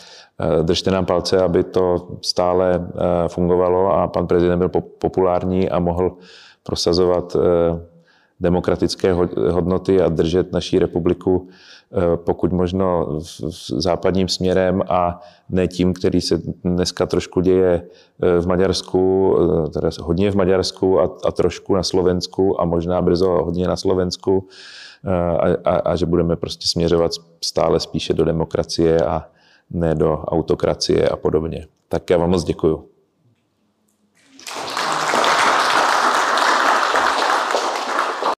držte nám palce, aby to stále fungovalo a pan prezident byl populární a mohl prosazovat demokratické hodnoty a držet naší republiku eh, pokud možno západním směrem a ne tím, který se dneska trošku děje eh, v Maďarsku, eh, teda hodně v Maďarsku a, a trošku na Slovensku a možná brzo hodně na Slovensku a, a, a že budeme prostě směřovat stále spíše do demokracie a ne do autokracie a podobně. Tak já vám moc děkuju.